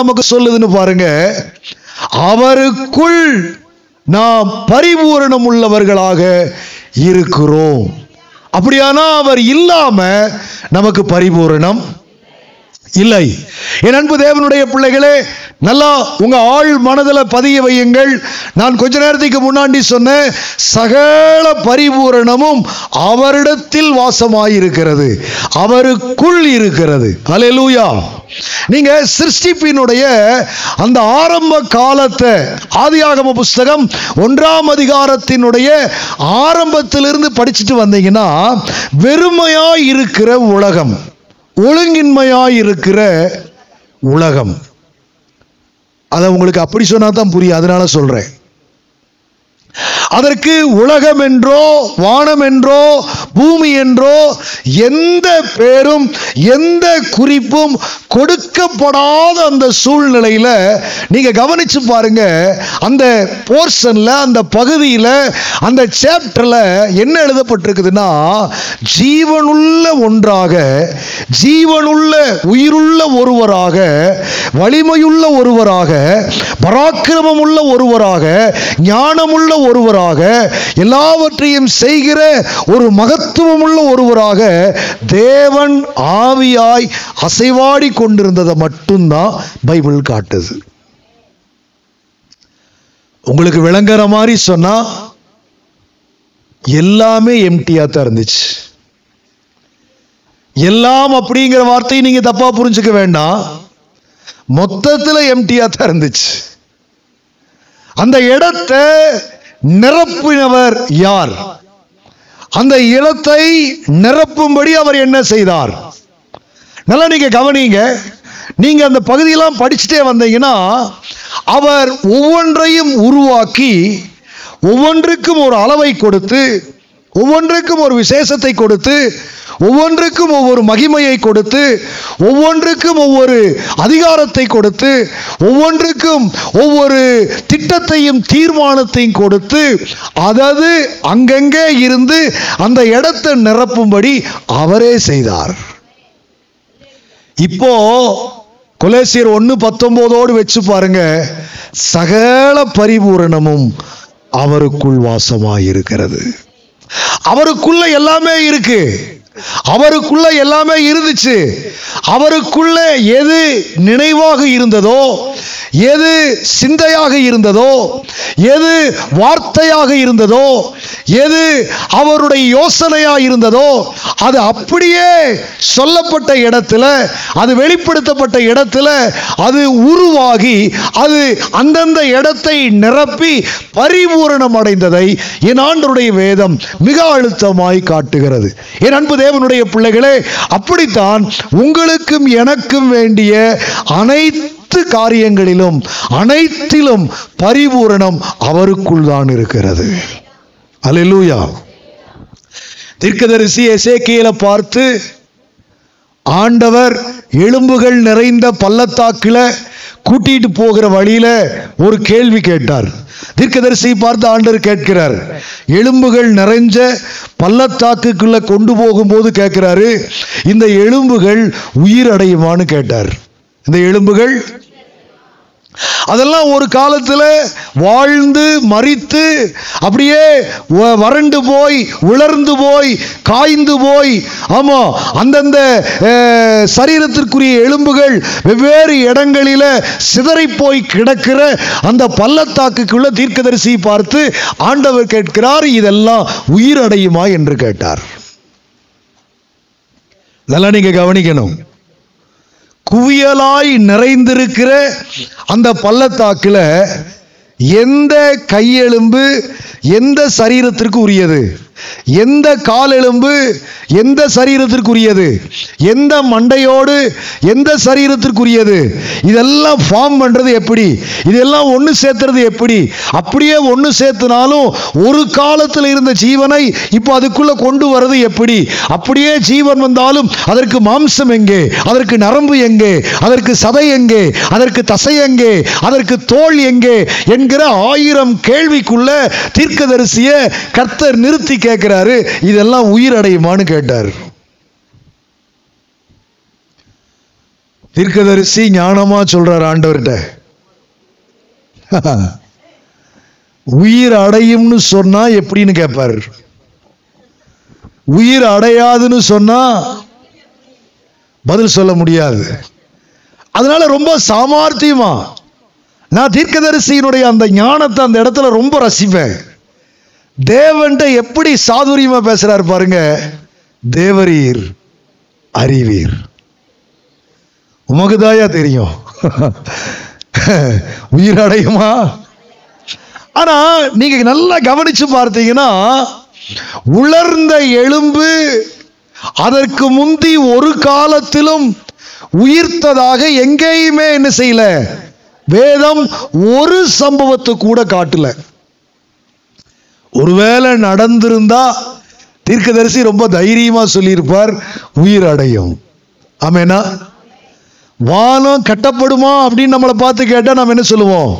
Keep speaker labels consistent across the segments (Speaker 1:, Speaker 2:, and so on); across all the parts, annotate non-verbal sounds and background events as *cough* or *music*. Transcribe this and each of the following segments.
Speaker 1: நமக்கு சொல்லுதுன்னு பாருங்க. அவருக்குள் நாம் பரிபூரணம் உள்ளவர்களாக இருக்கிறோம். அப்படியானா அவர் இல்லாம நமக்கு பரிபூரணம் இல்லை. என் அன்பு தேவனுடைய பிள்ளைகளே நல்லா உங்க ஆள் மனதில் பதிய வையுங்கள். நான் கொஞ்ச நேரத்துக்கு முன்னாடி சொன்னேன் சகல பரிபூரணமும் அவரிடத்தில் வாசமாயிருக்கிறது. அவருக்குள் இருக்கிறது. அலையலூயா நீங்க சிருஷ்டிப்பினுடைய அந்த ஆரம்ப காலத்தை ஆதியாகம புஸ்தகம் ஒன்றாம் அதிகாரத்தினுடைய ஆரம்பத்திலிருந்து படிச்சுட்டு வந்தீங்கன்னா வெறுமையா இருக்கிற உலகம். ஒழுங்கின்மையாயிருக்கிற உலகம். அதை உங்களுக்கு அப்படி சொன்னா தான் புரியும். அதனால சொல்றேன். அதற்கு உலகம் என்றோ வானம் என்றோ பூமி என்றோ எந்த பேரும் எந்த குறிப்பும் கொடுக்கப்படாத அந்த சூழ்நிலையில நீங்க கவனிச்சு பாருங்க அந்த போர்ஷன்ல அந்த பகுதியில அந்த சாப்டர்ல என்ன எழுதப்பட்டிருக்குதுன்னா ஜீவனுள்ள ஒன்றாக ஜீவனுள்ள உயிருள்ள ஒருவராக வலிமையுள்ள ஒருவராக பராக்கிரமமுள்ள ஒருவராக ஞானமுள்ள ஒருவராக எல்லாவற்றையும் செய்கிற ஒரு மகத்துவமுள்ள ஒருவராக தேவன் ஆவியாய் அசைவாடி கொண்டிருந்ததை மட்டும்தான் பைபிள் காட்டுது. உங்களுக்கு விளங்குற மாதிரி சொன்னா எல்லாமே எம்டியா தான் இருந்துச்சு. எல்லாம் அப்படிங்கிற வார்த்தையை நீங்க தப்பா புரிஞ்சுக்க வேண்டாம். மொத்தத்தில் எம்டியா தான் இருந்துச்சு. அந்த இடத்தை நிரப்பினவர் யார்? அந்த இடத்தை நிரப்பும்படி அவர் என்ன செய்தார்? நல்லா நீங்க கவனிங்க. நீங்க அந்த பகுதியெல்லாம் படிச்சுட்டே வந்தீங்கன்னா அவர் ஒவ்வொன்றையும் உருவாக்கி ஒவ்வொன்றுக்கும் ஒரு அளவை கொடுத்து ஒவ்வொன்றுக்கும் ஒரு விசேஷத்தை கொடுத்து ஒவ்வொன்றுக்கும் ஒவ்வொரு மகிமையை கொடுத்து ஒவ்வொன்றுக்கும் ஒவ்வொரு அதிகாரத்தை கொடுத்து ஒவ்வொன்றுக்கும் ஒவ்வொரு திட்டத்தையும் தீர்மானத்தையும் கொடுத்து அதது அங்கங்கே இருந்து அந்த இடத்தை நிரப்பும்படி அவரே செய்தார். இப்போ கொலேசியர் ஒன்று பத்தொம்போதோடு வச்சு பாருங்க சகல பரிபூரணமும் அவருக்குள் வாசமாயிருக்கிறது. அவருக்குள்ள எல்லாமே இருக்கு. அவருக்குள்ள எல்லாமே இருந்துச்சு. அவருக்குள்ள எது நினைவாக இருந்ததோ எது சிந்தையாக இருந்ததோ எது வார்த்தையாக இருந்ததோ எது அவருடைய யோசனையாக இருந்ததோ அது அப்படியே சொல்லப்பட்ட இடத்துல அது வெளிப்படுத்தப்பட்ட இடத்துல அது உருவாகி அது அந்தந்த இடத்தை நிரப்பி பரிபூரணம் அடைந்ததை என் ஆண்டருடைய வேதம் மிக அழுத்தமாய் காட்டுகிறது. என் அன்பு தேவனுடைய பிள்ளைகளே அப்படித்தான் உங்களுக்கும் எனக்கும் வேண்டிய அனைத்து காரியங்களிலும் அனைத்திலும் பரிபூரணம் அவருக்குள் தான் இருக்கிறது. அலிலூயா தீர்க்கதரிசி எசேக்கியேலை பார்த்து ஆண்டவர் எலும்புகள் நிறைந்த பள்ளத்தாக்குல கூட்டிட்டு போகிற வழியில ஒரு கேள்வி கேட்டார். தீர்க்கதரிசி பார்த்து ஆண்டர் கேட்கிறார். எலும்புகள் நிறைஞ்ச பள்ளத்தாக்குக்குள்ள கொண்டு போகும்போது கேட்கிறாரு இந்த எலும்புகள் உயிர் அடையுமான்னு கேட்டார். இந்த எலும்புகள் அதெல்லாம் ஒரு காலத்துல வாழ்ந்து மறித்து அப்படியே வறண்டு போய் உலர்ந்து போய் காய்ந்து போய் ஆமாம் அந்தந்த சரீரத்திற்குரிய எலும்புகள் வெவ்வேறு இடங்களில சிதறி போய் கிடக்கிற அந்த பள்ளத்தாக்குக்குள்ள தீர்க்கதரிசி பார்த்து ஆண்டவர் கேட்கிறார் இதெல்லாம் உயிரடையுமா? என்று கேட்டார். இதெல்லாம் நீங்க கவனிக்கணும். குவியலாய் நிறைந்திருக்கிற அந்த பள்ளத்தாக்கில் எந்த கையெலும்பு எந்த சரீரத்திற்கு உரியது? எந்த காலெலும்பு எந்த சரீரத்திற்குரியது? எந்த மண்டையோடு எந்த சரீரத்திற்குரியது? இதெல்லாம் ஃபார்ம் பண்ணுறது எப்படி? இதெல்லாம் ஒன்று சேர்த்துறது எப்படி? அப்படியே ஒன்று சேர்த்துனாலும் ஒரு காலத்தில் இருந்த ஜீவனை இப்போ அதுக்குள்ள கொண்டு வர்றது எப்படி? அப்படியே ஜீவன் வந்தாலும் அதற்கு மாம்சம் எங்கே? அதற்கு நரம்பு எங்கே? அதற்கு சதை எங்கே? அதற்கு தசை எங்கே? அதற்கு தோல் எங்கே? என்கிற ஆயிரம் கேள்விக்குள்ள தீர்க்கதரிசிய கர்த்தர் நிறுத்தி கேட்கிறாரு இதெல்லாம் உயிர் அடையுமான்னு கேட்டார். தீர்க்கதரிசி ஞானமா சொல்றார் ஆண்டவர்கிட்ட. *laughs* உயிர் அடையும்னு சொன்னா எப்படின்னு கேட்பார். உயிர் அடையாதுன்னு சொன்னா பதில் சொல்ல முடியாது. அதனால ரொம்ப சாமார்த்தியமா நான் தீர்க்கதரிசியினுடைய அந்த ஞானத்தை அந்த இடத்துல ரொம்ப ரசிப்பேன். தேவன்ட்ட எப்படி சாதுரியமா பேசுறாரு பாருங்க. தேவரீர் அறிவீர். உமக்குதாயா தெரியும். உயிர் அடையுமா ஆனா நீங்க நல்லா கவனிச்சு பார்த்தீங்கன்னா உலர்ந்த எலும்பு அதற்கு முந்தி ஒரு காலத்திலும் உயிர்த்ததாக எங்கேயுமே என்ன செய்யல. வேதம் ஒரு சம்பவத்தை கூட காட்டல. ஒருவேளை நடந்திருந்தா தீர்க்கதரிசி ரொம்ப தைரியமாக சொல்லியிருப்பார் உயிர் அடையும் ஆமேனா? வானம் கட்டப்படுமா அப்படின்னு நம்மளை பார்த்து கேட்டால் நம்ம என்ன சொல்லுவோம்?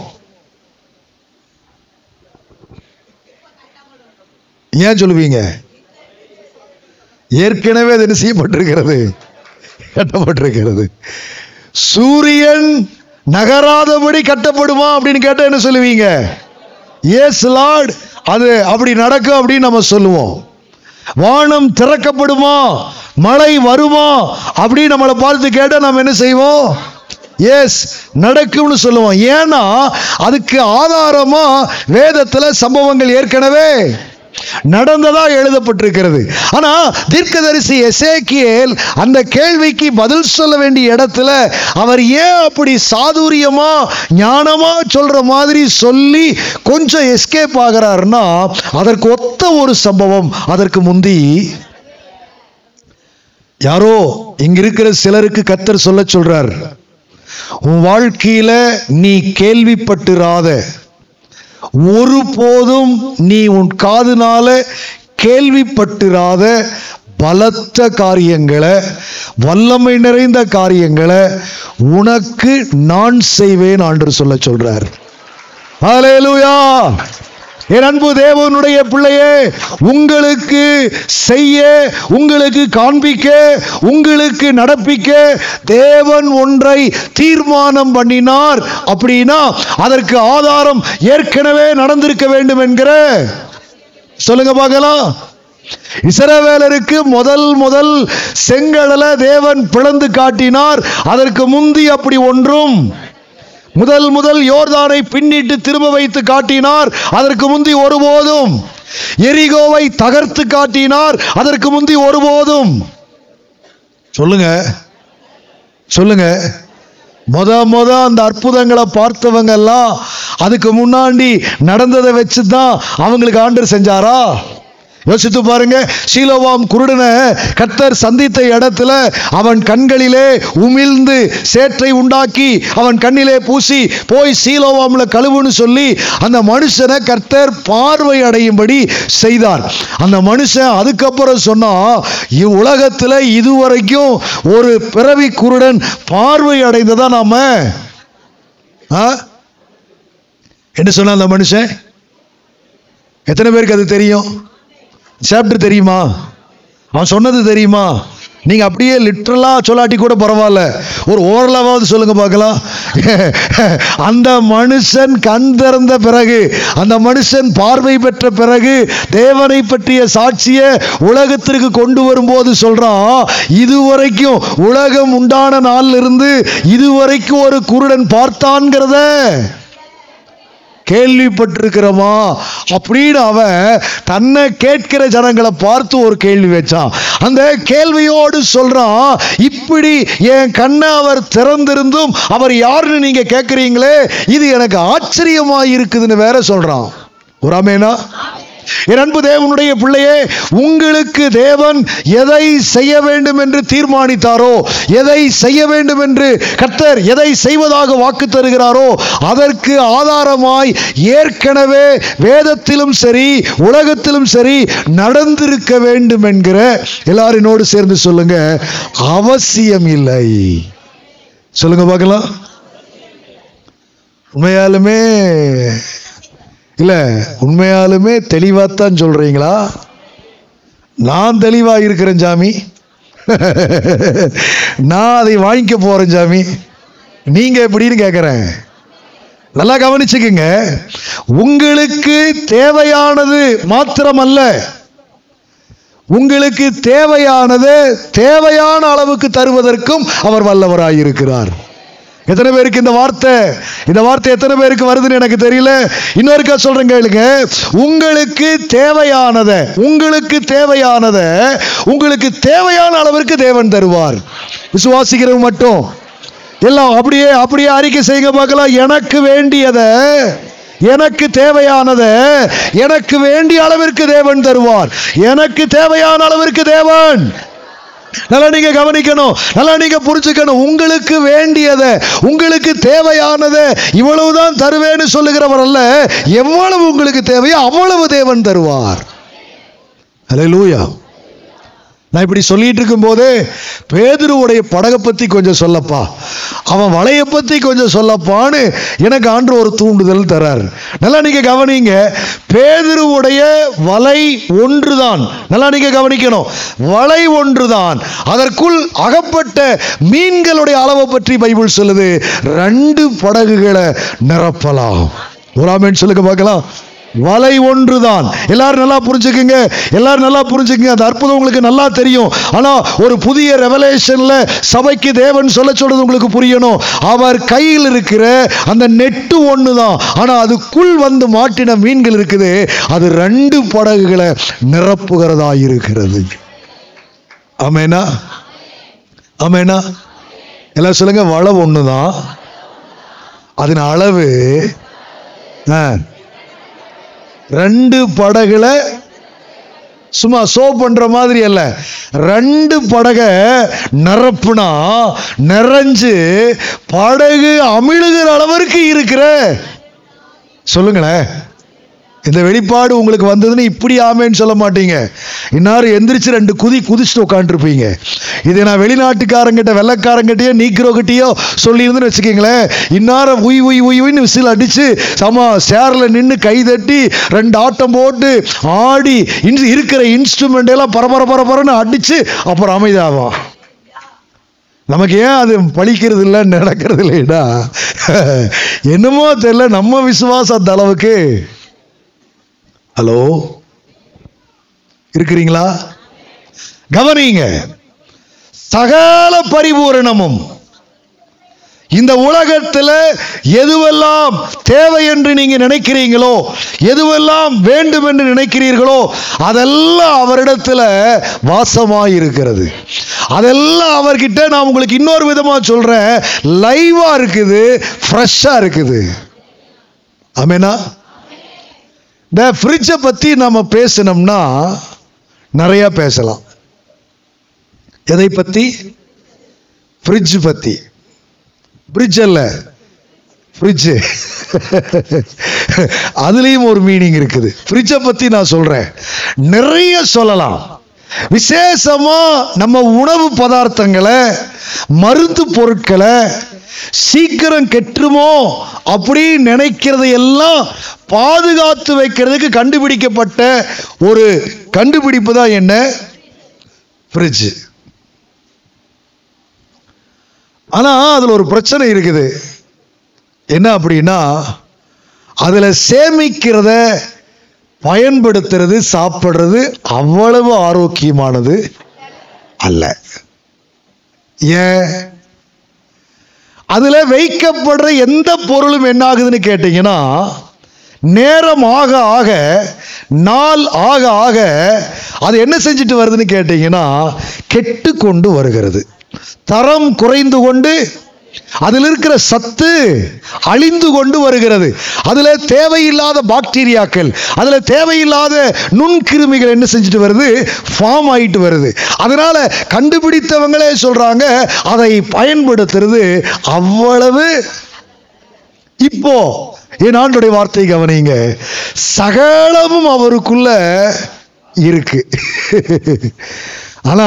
Speaker 1: ஏன் சொல்லுவீங்க? ஏற்கனவே அது என்ன செய்யப்பட்டிருக்கிறது? கட்டப்பட்டிருக்கிறது. சூரியன் நகராதபடி கட்டப்படுமா அப்படின்னு கேட்டால் என்ன சொல்லுவீங்க? எஸ் லார்ட் அது அப்படி நடக்கும் அப்படின்னு நம்ம சொல்லுவோம். வானம் திறக்கப்படுமா? மழை வருமா? அப்படின்னு நம்மளை பார்த்து கேட்டால் நம்ம என்ன செய்வோம்? எஸ் நடக்கும்னு சொல்லுவோம். ஏன்னா அதுக்கு ஆதாரமா வேதத்தில் சம்பவங்கள் ஏற்கனவே நடந்ததா எழுதப்பட்டிருக்கிறது. ஆனா தீர்க்கதரிசி எசேக்கியல் அந்த கேள்விக்கு பதில் சொல்ல வேண்டிய இடத்துல அவர் ஏன் அப்படி சாதுரியமா ஞானமா சொல்ற மாதிரி சொல்லி கொஞ்சம் எஸ்கேப் ஆகிறாருன்னா அதற்கு ஒத்த ஒரு சம்பவம் அதற்கு முந்தி யாரோ இங்க இருக்கிற சிலருக்கு கத்தர் சொல்ல சொல்றார். உன் வாழ்க்கையில நீ கேள்விப்பட்டுராத ஒருபோதும் நீ உன் காதுனால கேள்விப்பட்டிராத பலத்த காரியங்களை வல்லமை நிறைந்த காரியங்களை உனக்கு நான் செய்வேன் ஆண்டு சொல்ல சொல்றார். ஹalleluya என் அன்பு தேவனுடைய பிள்ளையே உங்களுக்கு செய்ய உங்களுக்கு காண்பிக்க உங்களுக்கு நடப்பிக்க தேவன் ஒன்றை தீர்மானம் பண்ணினார் அப்படின்னா அதற்கு ஆதாரம் ஏற்கனவே நடந்திருக்க வேண்டும் என்கிற சொல்லுங்க பார்க்கலாம். இசரவேலருக்கு முதல் முதல் செங்கடலை தேவன் பிளந்து காட்டினார் அதற்கு முந்தி அப்படி ஒன்றும் முதல் முதல் யோர்தானை பின்னிட்டு திரும்ப வைத்து காட்டினார். அதற்கு முந்தி ஒருபோதும் எரிகோவை தகர்த்து காட்டினார். அதற்கு முந்தி ஒருபோதும். சொல்லுங்க. சொல்லுங்க. முத முத அந்த அற்புதங்களை பார்த்தவங்க எல்லாம் அதுக்கு முன்னாடி நடந்ததை வச்சு தான் அவங்களுக்கு ஆண்டர் செஞ்சாரா? யோசித்து பாருங்க. சீலோவாம் குருடனை கத்தர் சந்தித்த இடத்துல அவன் கண்களிலே உமிழ்ந்து சேற்றை உண்டாக்கி அவன் கண்ணிலே பூசி போய் சீலோவாம்ல கழுவுன்னு சொல்லி அந்த மனுஷனை கர்த்தர் பார்வை அடையும்படி செய்தார். அந்த மனுஷன் அதுக்கப்புறம் சொன்னா உலகத்தில் இதுவரைக்கும் ஒரு பிறவி குருடன் பார்வை அடைந்ததா நாம? ஆ? என்ன சொன்ன அந்த மனுஷன்? எத்தனை பேருக்கு அது தெரியும்? சாப்டர் தெரியுமா? அவன் சொன்னது தெரியுமா? நீங்க அப்படியே லிட்ரலா சொல்லாட்டி கூட பரவாயில்ல. ஒரு ஓரளவாவது சொல்லுங்க பார்க்கலாம். *laughs* அந்த மனுஷன் கண் திறந்த பிறகு அந்த மனுஷன் பார்வை பெற்ற பிறகு தேவனை பற்றிய சாட்சியை உலகத்திற்கு கொண்டு வரும்போது சொல்றான் இதுவரைக்கும் உலகம் உண்டான நாளிலிருந்து இதுவரைக்கும் ஒரு குருடன் பார்த்தான்கிறத கேள்விப்பட்டிருக்கிறோமா? அப்படின்னு அவன் தன்னை கேட்கிற ஜனங்களை பார்த்து ஒரு கேள்வி வச்சான். அந்த கேள்வியோடு சொல்றான் இப்படி என் கண்ணை அவர் திறந்திருந்தும் அவர் யாருன்னு நீங்க கேட்குறீங்களே இது எனக்கு ஆச்சரியமா இருக்குதுன்னு வேற சொல்றான். ஒரு அமேனா என் அன்பு தேவனுடைய பிள்ளையே உங்களுக்கு தேவன் எதை செய்ய வேண்டும் என்று தீர்மானித்தாரோ எதை செய்ய வேண்டும் என்று கர்த்தர் எதை செய்வதாக வாக்கு தருகிறாரோ அதற்கு ஆதாரமாய் ஏற்கனவே வேதத்திலும் சரி உலகத்திலும் சரி நடந்திருக்க வேண்டும் என்கிற எல்லாரினோடு சேர்ந்து சொல்லுங்க அவசியம் இல்லை. சொல்லுங்க பார்க்கலாம். உண்மையாலுமே இல்லை உண்மையாலுமே தெளிவாகத்தான் சொல்கிறீங்களா நான் தெளிவாக இருக்கிறேன் சாமி. *laughs* நான் அதை வாங்கிக்க போகிறேன் சாமி. நீங்கள் எப்படின்னு கேட்குறேன் நல்லா கவனிச்சுக்குங்க. உங்களுக்கு தேவையானது மாத்திரமல்ல. உங்களுக்கு தேவையானது தேவையான அளவுக்கு தருவதற்கும் அவர் வல்லவராயிருக்கிறார். எத்தனை பேருக்கு இந்த வார்த்தை? இந்த வார்த்தை எத்தனை பேருக்கு வருதுன்னு எனக்கு தெரியல. இன்னொருக்கா சொல்றேன் கேளுங்க. உங்களுக்கு தேவையானத உங்களுக்கு தேவையானத உங்களுக்கு தேவையான அளவிற்கு தேவன் தருவார். விசுவாசிக்கிறவங்க மட்டும். எல்லாம் அப்படியே அப்படியே அறிக்கை செய்யுங்க பார்க்கலாம். எனக்கு வேண்டியதை எனக்கு தேவையானதை எனக்கு வேண்டிய அளவிற்கு தேவன் தருவார். எனக்கு தேவையான அளவிற்கு தேவன். நல்லா நீங்க கவனிக்கணும். நல்லா நீங்க புரிஞ்சுக்கணும். உங்களுக்கு வேண்டியதை உங்களுக்கு தேவையானதை இவ்வளவுதான் தருவேன்னு சொல்லுகிறவர் அல்ல. எவ்வளவு உங்களுக்கு தேவையோ அவ்வளவு தேவன் தருவார். லூயா நான் இப்படி சொல்லிட்டு இருக்கும்போதே பேதுருவுடைய படகை பற்றி கொஞ்சம் சொல்லப்பா. அவன் வலையை பற்றி கொஞ்சம் சொல்லப்பான்னு எனக்கு ஆண்டு ஒரு தூண்டுதல் தரார். நல்லா நீங்க கவனிங்க. பேதுருவுடைய வலை ஒன்றுதான். நல்லா நீங்க கவனிக்கணும். வலை ஒன்றுதான். அதற்குள் அகப்பட்ட மீன்களுடைய அளவை பற்றி பைபிள் சொல்லுது. ரெண்டு படகுகளை நிரப்பலாம். ஒரு ஆமேன் சொல்லுங்க பார்க்கலாம். வலை ஒன்றுதான். எல்லாரும் நல்லா புரிஞ்சுக்குங்க. எல்லாரும் நல்லா புரிஞ்சுக்குங்க. அந்த அற்புதம் உங்களுக்கு நல்லா தெரியும். ஆனால் ஒரு புதிய ரெவலேஷனில் சபைக்கு தேவன் சொல்ல சொல்றது உங்களுக்கு புரியணும். அவர் கையில் இருக்கிற அந்த நெட்டு ஒன்று தான் ஆனால் அதுக்குள் வந்து மாட்டின மீன்கள் இருக்குது. அது ரெண்டு படகுகளை நிரப்புகிறதா இருக்கிறது. அமேனா அமேனா எல்லாம் சொல்லுங்க வலை தான் அதன் அளவு ஆ ரெண்டு படகுல சும்மா சோ பண்ற மாதிரி அல்ல. ரெண்டு படக நிரப்புனா நிறைஞ்சு படகு அமிழுகிற அளவிற்கு இருக்கிற. சொல்லுங்களேன். இந்த வெளிப்பாடு உங்களுக்கு வந்ததுன்னு இப்படி ஆமேன்னு சொல்ல மாட்டீங்க. இன்னாரும் எந்திரிச்சு ரெண்டு குதி குதிச்சுட்டு உட்காந்துருப்பீங்க இதை நான் வெளிநாட்டுக்காரங்கிட்ட வெள்ளக்காரங்கிட்டயோ நீக்கிறோகிட்டயோ சொல்லியிருந்துன்னு வச்சுக்கோங்களேன். இன்னாரம் உய் உய் உய் உயின்னு விசில் அடித்து சமா சேரில் நின்று கை தட்டி ரெண்டு ஆட்டம் போட்டு ஆடி இன்ஸ் இருக்கிற இன்ஸ்ட்ருமெண்ட் எல்லாம் பரபர பரபரன்னு அடித்து அப்புறம் அமைதியாகும் நமக்கு ஏன் அது பழிக்கிறது இல்லை நடக்கிறது இல்லைடா என்னமோ தெரியல நம்ம விசுவாசம் அந்த அளவுக்கு. ஹலோ இருக்கிறீங்களா? கவனிங்க. சகல பரிபூரணமும் இந்த உலகத்தில் எதுவெல்லாம் தேவை என்று நீங்க நினைக்கிறீங்களோ எதுவெல்லாம் வேண்டும் என்று நினைக்கிறீர்களோ அதெல்லாம் அவரிடத்தில் வாசமாக இருக்கிறது அதெல்லாம் அவர்கிட்ட நான் உங்களுக்கு இன்னொரு விதமாக சொல்றேன். லைவா இருக்குது ஃப்ரெஷ்ஷாக இருக்குது. ஆமேனா இந்த ஃப்ரிட்ஜை பற்றி நம்ம பேசினோம்னா நிறையா பேசலாம். எதை பற்றி ஃப்ரிட்ஜ் பற்றி ஃப்ரிட்ஜ் அல்ல ஃப்ரிட்ஜு அதுலேயும் ஒரு மீனிங் இருக்குது. ஃப்ரிட்ஜை பற்றி நான் சொல்கிறேன் நிறைய சொல்லலாம். விசேஷமாக நம்ம உணவு பதார்த்தங்களை மருந்து பொருட்களை சீக்கிரம் கெட்டுருமோ அப்படின்னு நினைக்கிறதை எல்லாம் பாதுகாத்து வைக்கிறதுக்கு கண்டுபிடிக்கப்பட்ட ஒரு கண்டுபிடிப்பு தான் என்ன? ஃப்ரிட்ஜ் ஆனா அதுல ஒரு பிரச்சனை இருக்குது. என்ன அப்படின்னா அதுல சேமிக்கிறத பயன்படுத்துறது சாப்பிடுறது அவ்வளவு ஆரோக்கியமானது அல்ல. ஏன்? அதில் வைக்கப்படுற எந்த பொருளும் என்ன ஆகுதுன்னு கேட்டிங்கன்னா நேரம் ஆக ஆக நாள் ஆக ஆக அது என்ன செஞ்சுட்டு வருதுன்னு கேட்டிங்கன்னா கெட்டு கொண்டு வருகிறது. தரம் குறைந்து கொண்டு அதில் இருக்கிற சத்து அழிந்து கொண்டு வருகிறது. அதுல தேவையில்லாத பாக்டீரியாக்கள் அதுல தேவையில்லாத நுண்கிருமிகள் என்ன செஞ்சுட்டு வருது? ஃபார்ம் ஆயிட்டு வருது. அதனால கண்டுபிடித்தவங்களே சொல்றாங்க அதை பயன்படுத்துறது அவ்வளவு. இப்போ என் ஆண்டுடைய வார்த்தை கவனிங்க. சகலமும் அவருக்குள்ள இருக்கு. ஆனா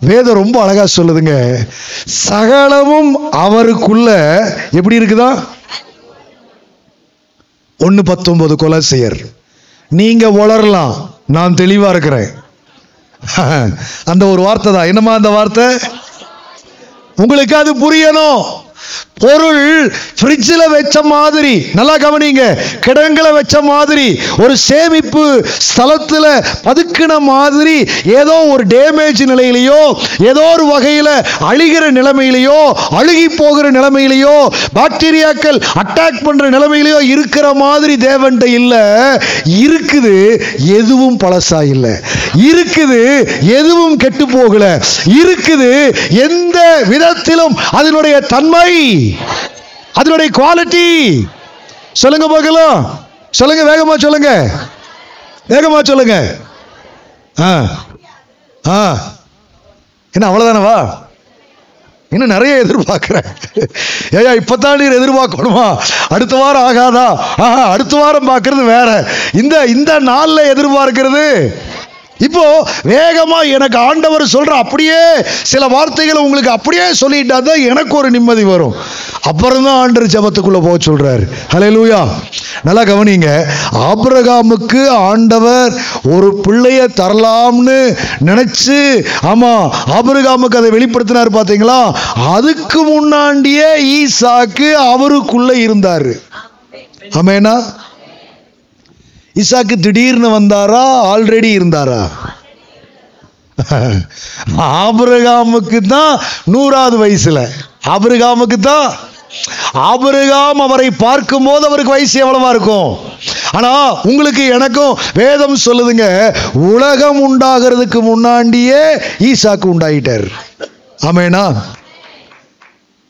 Speaker 1: வேதம் ரொம்ப அழகா சொல்லுதுங்க. சகலமும் அவருக்குள்ள எப்படி இருக்குதா? ஒன்னு பத்தொன்பது கொலசையர். நீங்க வளரலாம் நான் தெளிவா இருக்கிறேன். *laughs* அந்த ஒரு வார்த்தை தான். என்னமா அந்த வார்த்தை? உங்களுக்கு அது புரியணும். பொருள் ஃப்ரிட்ஜில் வச்ச மாதிரி. நல்லா கவனிங்க. கிடங்களை வச்ச மாதிரி. ஒரு சேமிப்பு ஸ்தலத்தில் பதுக்கின மாதிரி ஏதோ ஒரு டேமேஜ் நிலையிலையோ ஏதோ ஒரு வகையில் அழிகிற நிலைமையிலையோ அழுகி போகிற நிலைமையிலையோ பாக்டீரியாக்கள் அட்டாக் பண்ணுற நிலைமையிலையோ இருக்கிற மாதிரி தேவன்ட்ட இல்லை. இருக்குது எதுவும் பழசா இல்லை. இருக்குது எதுவும் கெட்டு போகல. இருக்குது எந்த விதத்திலும் அதனுடைய தன்மை அதனுடைய குவாலிட்டி சொல்லுங்க பார்க்கலாம் சொல்லுங்க வேகமா சொல்லுங்க. வேகமா சொல்லுங்க. ஆ ஆ. என்ன அவ்வளோதானவா இன்னும் நிறைய எதிர்பார்க்குறேன் ஏயா இப்போத்தான் நீர் எதிர்பார்க்கணுமா? அடுத்த வாரம் ஆகாதா? ஆஹா அடுத்த வாரம் பார்க்கறது வேற. இந்த இந்த நாளில் எதிர்பார்க்கிறது இப்போ வேகமா எனக்கு ஆண்டவர் சொல்ற அப்படியே சில வார்த்தைகளை உங்களுக்கு அப்படியே சொல்லிட்டா தான் எனக்கு ஒரு நிம்மதி வரும். அப்புறம் தான் ஆண்டவர் ஜபத்துக்குள்ள போக சொல்றாரு. ஹalleluya நல்லா கவனிங்க. ஆபிரகாமுக்கு ஆண்டவர் ஒரு பிள்ளைய தரலாம்னு நினைச்சு ஆமா ஆபிரகாமுக்கு அதை வெளிப்படுத்தினார் பாத்தீங்களா? அதுக்கு முன்னாடியே ஈசாக்கு அவருக்குள்ள இருந்தாரு. ஆமேனா. ஈசாக்கு திடீர்னு வந்தாரா? ஆல்ரெடி இருந்தாரா? *laughs* ஆபிரகாமுக்கு தான் நூறாவது வயசுல. ஆபிரகாமுக்கு தான் ஆபிரகாம் அவரை பார்க்கும்போது அவருக்கு வயசு எவ்வளவா இருக்கும்? ஆனா உங்களுக்கு எனக்கும் வேதம் சொல்லுதுங்க உலகம் உண்டாகிறதுக்கு முன்னாடியே ஈசாக்கு உண்டாயிட்டார். ஆமேனா?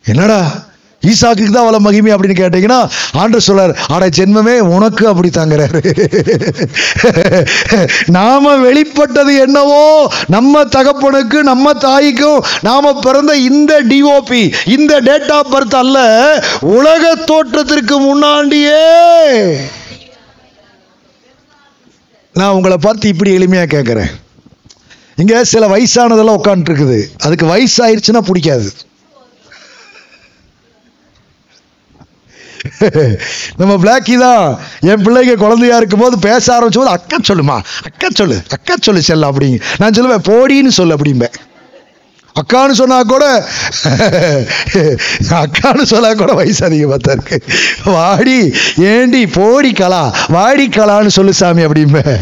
Speaker 1: என்னடா? ஈசாக்குக்கு தான் அவ்வளோ மகிமை அப்படின்னு கேட்டீங்கன்னா ஆண்டு சொல்லார் ஆட ஜென்மமே உனக்கு அப்படி தாங்கிறாரு நாம வெளிப்பட்டது என்னவோ நம்ம தகப்பனுக்கு நம்ம தாய்க்கும் நாம பிறந்த இந்த டிஓபி இந்த டேட் ஆஃப் பர்த் அல்ல உலக தோற்றத்திற்கு முன்னாடியே. நான் உங்களை பார்த்து இப்படி எளிமையாக கேட்குறேன் இங்கே சில வயசானதெல்லாம் உட்காந்துருக்குது அதுக்கு வயசாயிருச்சுன்னா பிடிக்காது. நம்ம பிளாக்கி தான். என் பிள்ளைங்க குழந்தையா இருக்கும்போது பேச ஆரம்பிச்சும் போது அக்கா சொல்லுமா அக்கா சொல்லு அக்கா சொல்லு செல்ல அப்படிங்க. நான் சொல்லுவேன் போடின்னு சொல்லு அப்படிம்பேன் அக்கான்னு சொன்னா கூட அக்கான்னு சொன்னா கூட வயசு அதிகமாக தான் இருக்கு. வாடி ஏண்டி போடி கலா வாடி கலான்னு சொல்லு சாமி அப்படிம்பேன்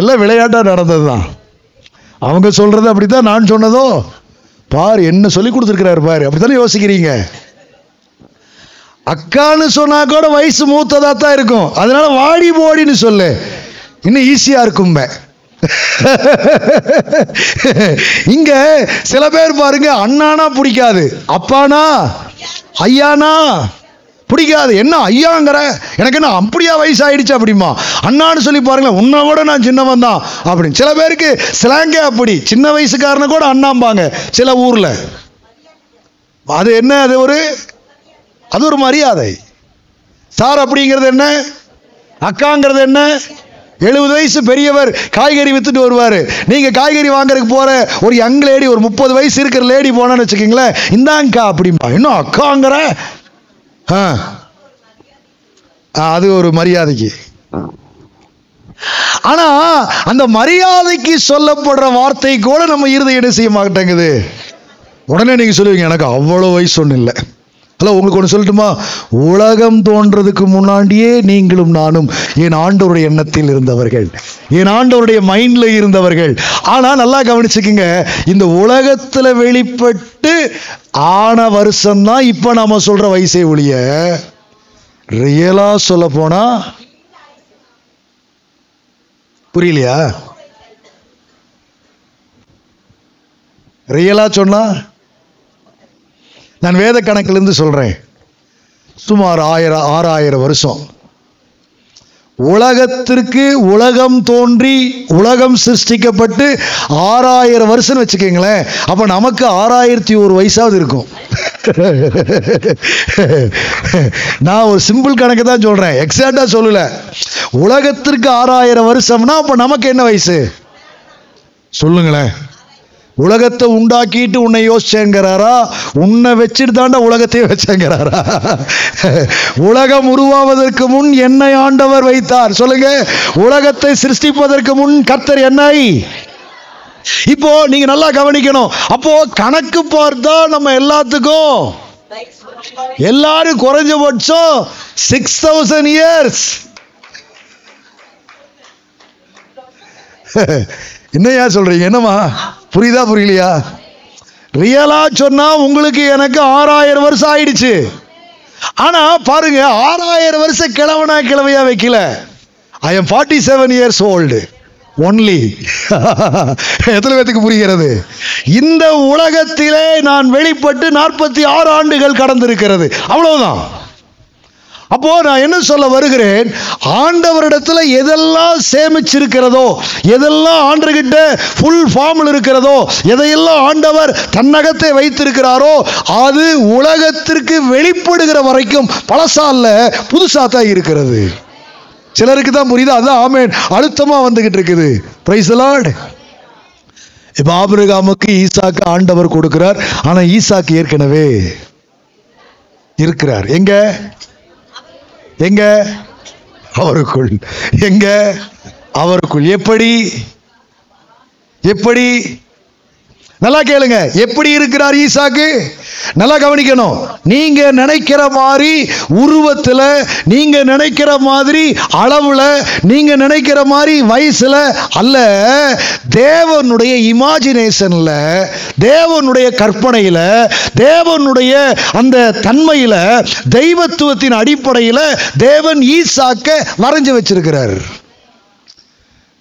Speaker 1: எல்லாம் விளையாட்டா நடந்தது தான் அவங்க சொல்றது அப்படித்தான் நான் சொன்னதும். பார் என்ன சொல்லி கொடுத்துருக்கிறாரு பாரு. அப்படித்தானே யோசிக்கிறீங்க? அக்கான்னு சொன்னா கூட வயசு மூத்ததா தான் இருக்கும். அதனால வாடி போடின்னு சொல்லு. இன்னும் ஈஸியா இருக்கும்ப இங்க சில பேர் பாருங்க அண்ணானா பிடிக்காது. அப்பானா? ஐயானா? பிடிக்காது. என்ன ஐயாங்கிற? எனக்கு என்ன அப்படியா வயசாயிடுச்சு அப்படிமா? அண்ணான்னு சொல்லி பாருங்களேன் உன்னை விட நான் சின்னவன் தான் அப்படின்னு. சில பேருக்கு சிலாங்கே அப்படி. சின்ன வயசுக்காரனை கூட அண்ணாம்பாங்க சில ஊரில். அது என்ன அது ஒரு அது ஒரு மரியாதை. சார் அப்படிங்கிறது என்ன? அக்காங்கிறது என்ன? எழுபது வயசு பெரியவர் காய்கறி வித்துட்டு வருவார். நீங்கள் காய்கறி வாங்குறதுக்கு போகிற ஒரு யங் லேடி ஒரு முப்பது வயசு இருக்கிற லேடி போனான்னு வச்சுக்கிங்களேன் இந்தாங்கக்கா அப்படிம்பா. இன்னும் அக்காங்கிற? ஆ. ஆ, அது ஒரு மரியாதைக்கு. ஆனா அந்த மரியாதைக்கு சொல்லப்படுற வார்த்தை கூட நம்ம இருதை என்ன செய்ய மாட்டேங்குது. உடனே நீங்க சொல்லுவீங்க எனக்கு அவ்வளோ வயசு ஒன்றும் இல்லை. ஹலோ உங்களுக்கு ஒன்று சொல்லட்டுமா? உலகம் தோன்றதுக்கு முன்னாடியே நீங்களும் நானும் என் ஆண்டவருடைய எண்ணத்தில் இருந்தவர்கள். என் ஆண்டவருடைய மைண்ட்ல இருந்தவர்கள். ஆனா நல்லா கவனிச்சுக்குங்க. இந்த உலகத்துல வெளிப்பட்டு ஆன வருஷம்தான் இப்ப நாம சொல்ற வயசே ஒழிய ரியலா சொல்ல போனா புரியலையா? ரியலா சொன்னா நான் வேத கணக்கிலிருந்து சொல்கிறேன் சுமார் ஆயிரம் ஆறாயிரம் வருஷம். உலகத்திற்கு உலகம் தோன்றி உலகம் சிருஷ்டிக்கப்பட்டு ஆறாயிரம் வருஷம்னு வச்சுக்கோங்களேன். அப்போ நமக்கு ஆறாயிரத்தி ஒரு வயசாவது இருக்கும். நான் ஒரு சிம்பிள் கணக்கு தான் சொல்கிறேன் எக்ஸாக்டாக சொல்லலை. உலகத்திற்கு ஆறாயிரம் வருஷம்னா அப்போ நமக்கு என்ன வயசு? சொல்லுங்களேன். உலகத்தை உண்டாக்கிட்டு உன்னை யோசிச்சேங்கிறாரா? உன்னை வச்சுட்டு தாண்டா உலகத்தையே வச்சேங்கிறாரா? உலகம் உருவாவதற்கு முன் என்னை ஆண்டவர் வைத்தார். சொல்லுங்க உலகத்தை சிருஷ்டிப்பதற்கு முன் கர்த்தர் என்னை? இப்போ நீங்க நல்லா கவனிக்கணும். அப்போ கணக்கு பார்த்தா நம்ம எல்லாத்துக்கும் எல்லாரும் குறைஞ்சபட்சம் சிக்ஸ் தௌசண்ட் இயர்ஸ் என்னையா சொல்றீங்க? என்னம்மா? புரியுதா புரியலையா? ரியலா சொன்னா உங்களுக்கு எனக்கு ஆறாயிரம் வருஷம் ஆயிடுச்சு. ஆனா பாருங்க ஆறாயிரம் வருஷம் கிழவனா கிழவையா வைக்கல. I am forty seven years old only எத்தனை பேத்துக்கு புரிகிறது? இந்த உலகத்திலே நான் வெளிப்பட்டு நாற்பத்தி ஆறு ஆண்டுகள் கடந்திருக்கிறது. அவ்வளவுதான். அப்போ நான் என்ன சொல்ல வருகிறேன்? ஆண்டவரிடத்துல எதெல்லாம் சேமிச்சிருக்கிறதோ எதெல்லாம் ஆண்டர்கிட்ட ஃபுல் ஃபார்மில் இருக்கிறதோ எதையெல்லாம் ஆண்டவர் தன்னகத்தை வைத்திருக்கிறாரோ அது உலகத்திற்கு வெளிப்படுகிற வரைக்கும் பழசா இல்ல புதுசா தான் இருக்கிறது. சிலருக்கு தான் புரியுது? அதான் ஆமேன். அழுத்தமாக வந்துகிட்டு இருக்குது. பிரைஸ் லார்ட் இப்ப ஆபிரகாமுக்கு ஈசாக்கு ஆண்டவர் கொடுக்கிறார். ஆனால் ஈசாக்கு ஏற்கனவே இருக்கிறார். எங்க? எங்க? அவருக்குள். எங்க? அவருக்குள். எப்படி? எப்படி? நல்லா கேளுங்க. எப்படி இருக்கிறார் ஈசாக்கு? நல்லா கவனிக்கணும். நீங்க நினைக்கிற மாதிரி உருவத்துல நீங்க நினைக்கிற மாதிரி அளவுல நீங்க நினைக்கிற மாதிரி வயசுல அல்ல தேவனுடைய இமாஜினேஷன்ல தேவனுடைய கற்பனையில தேவனுடைய அந்த தன்மையில தெய்வத்துவத்தின் அடிப்படையில தேவன் ஈசாக்க வரைஞ்சு வச்சிருக்கிறார்.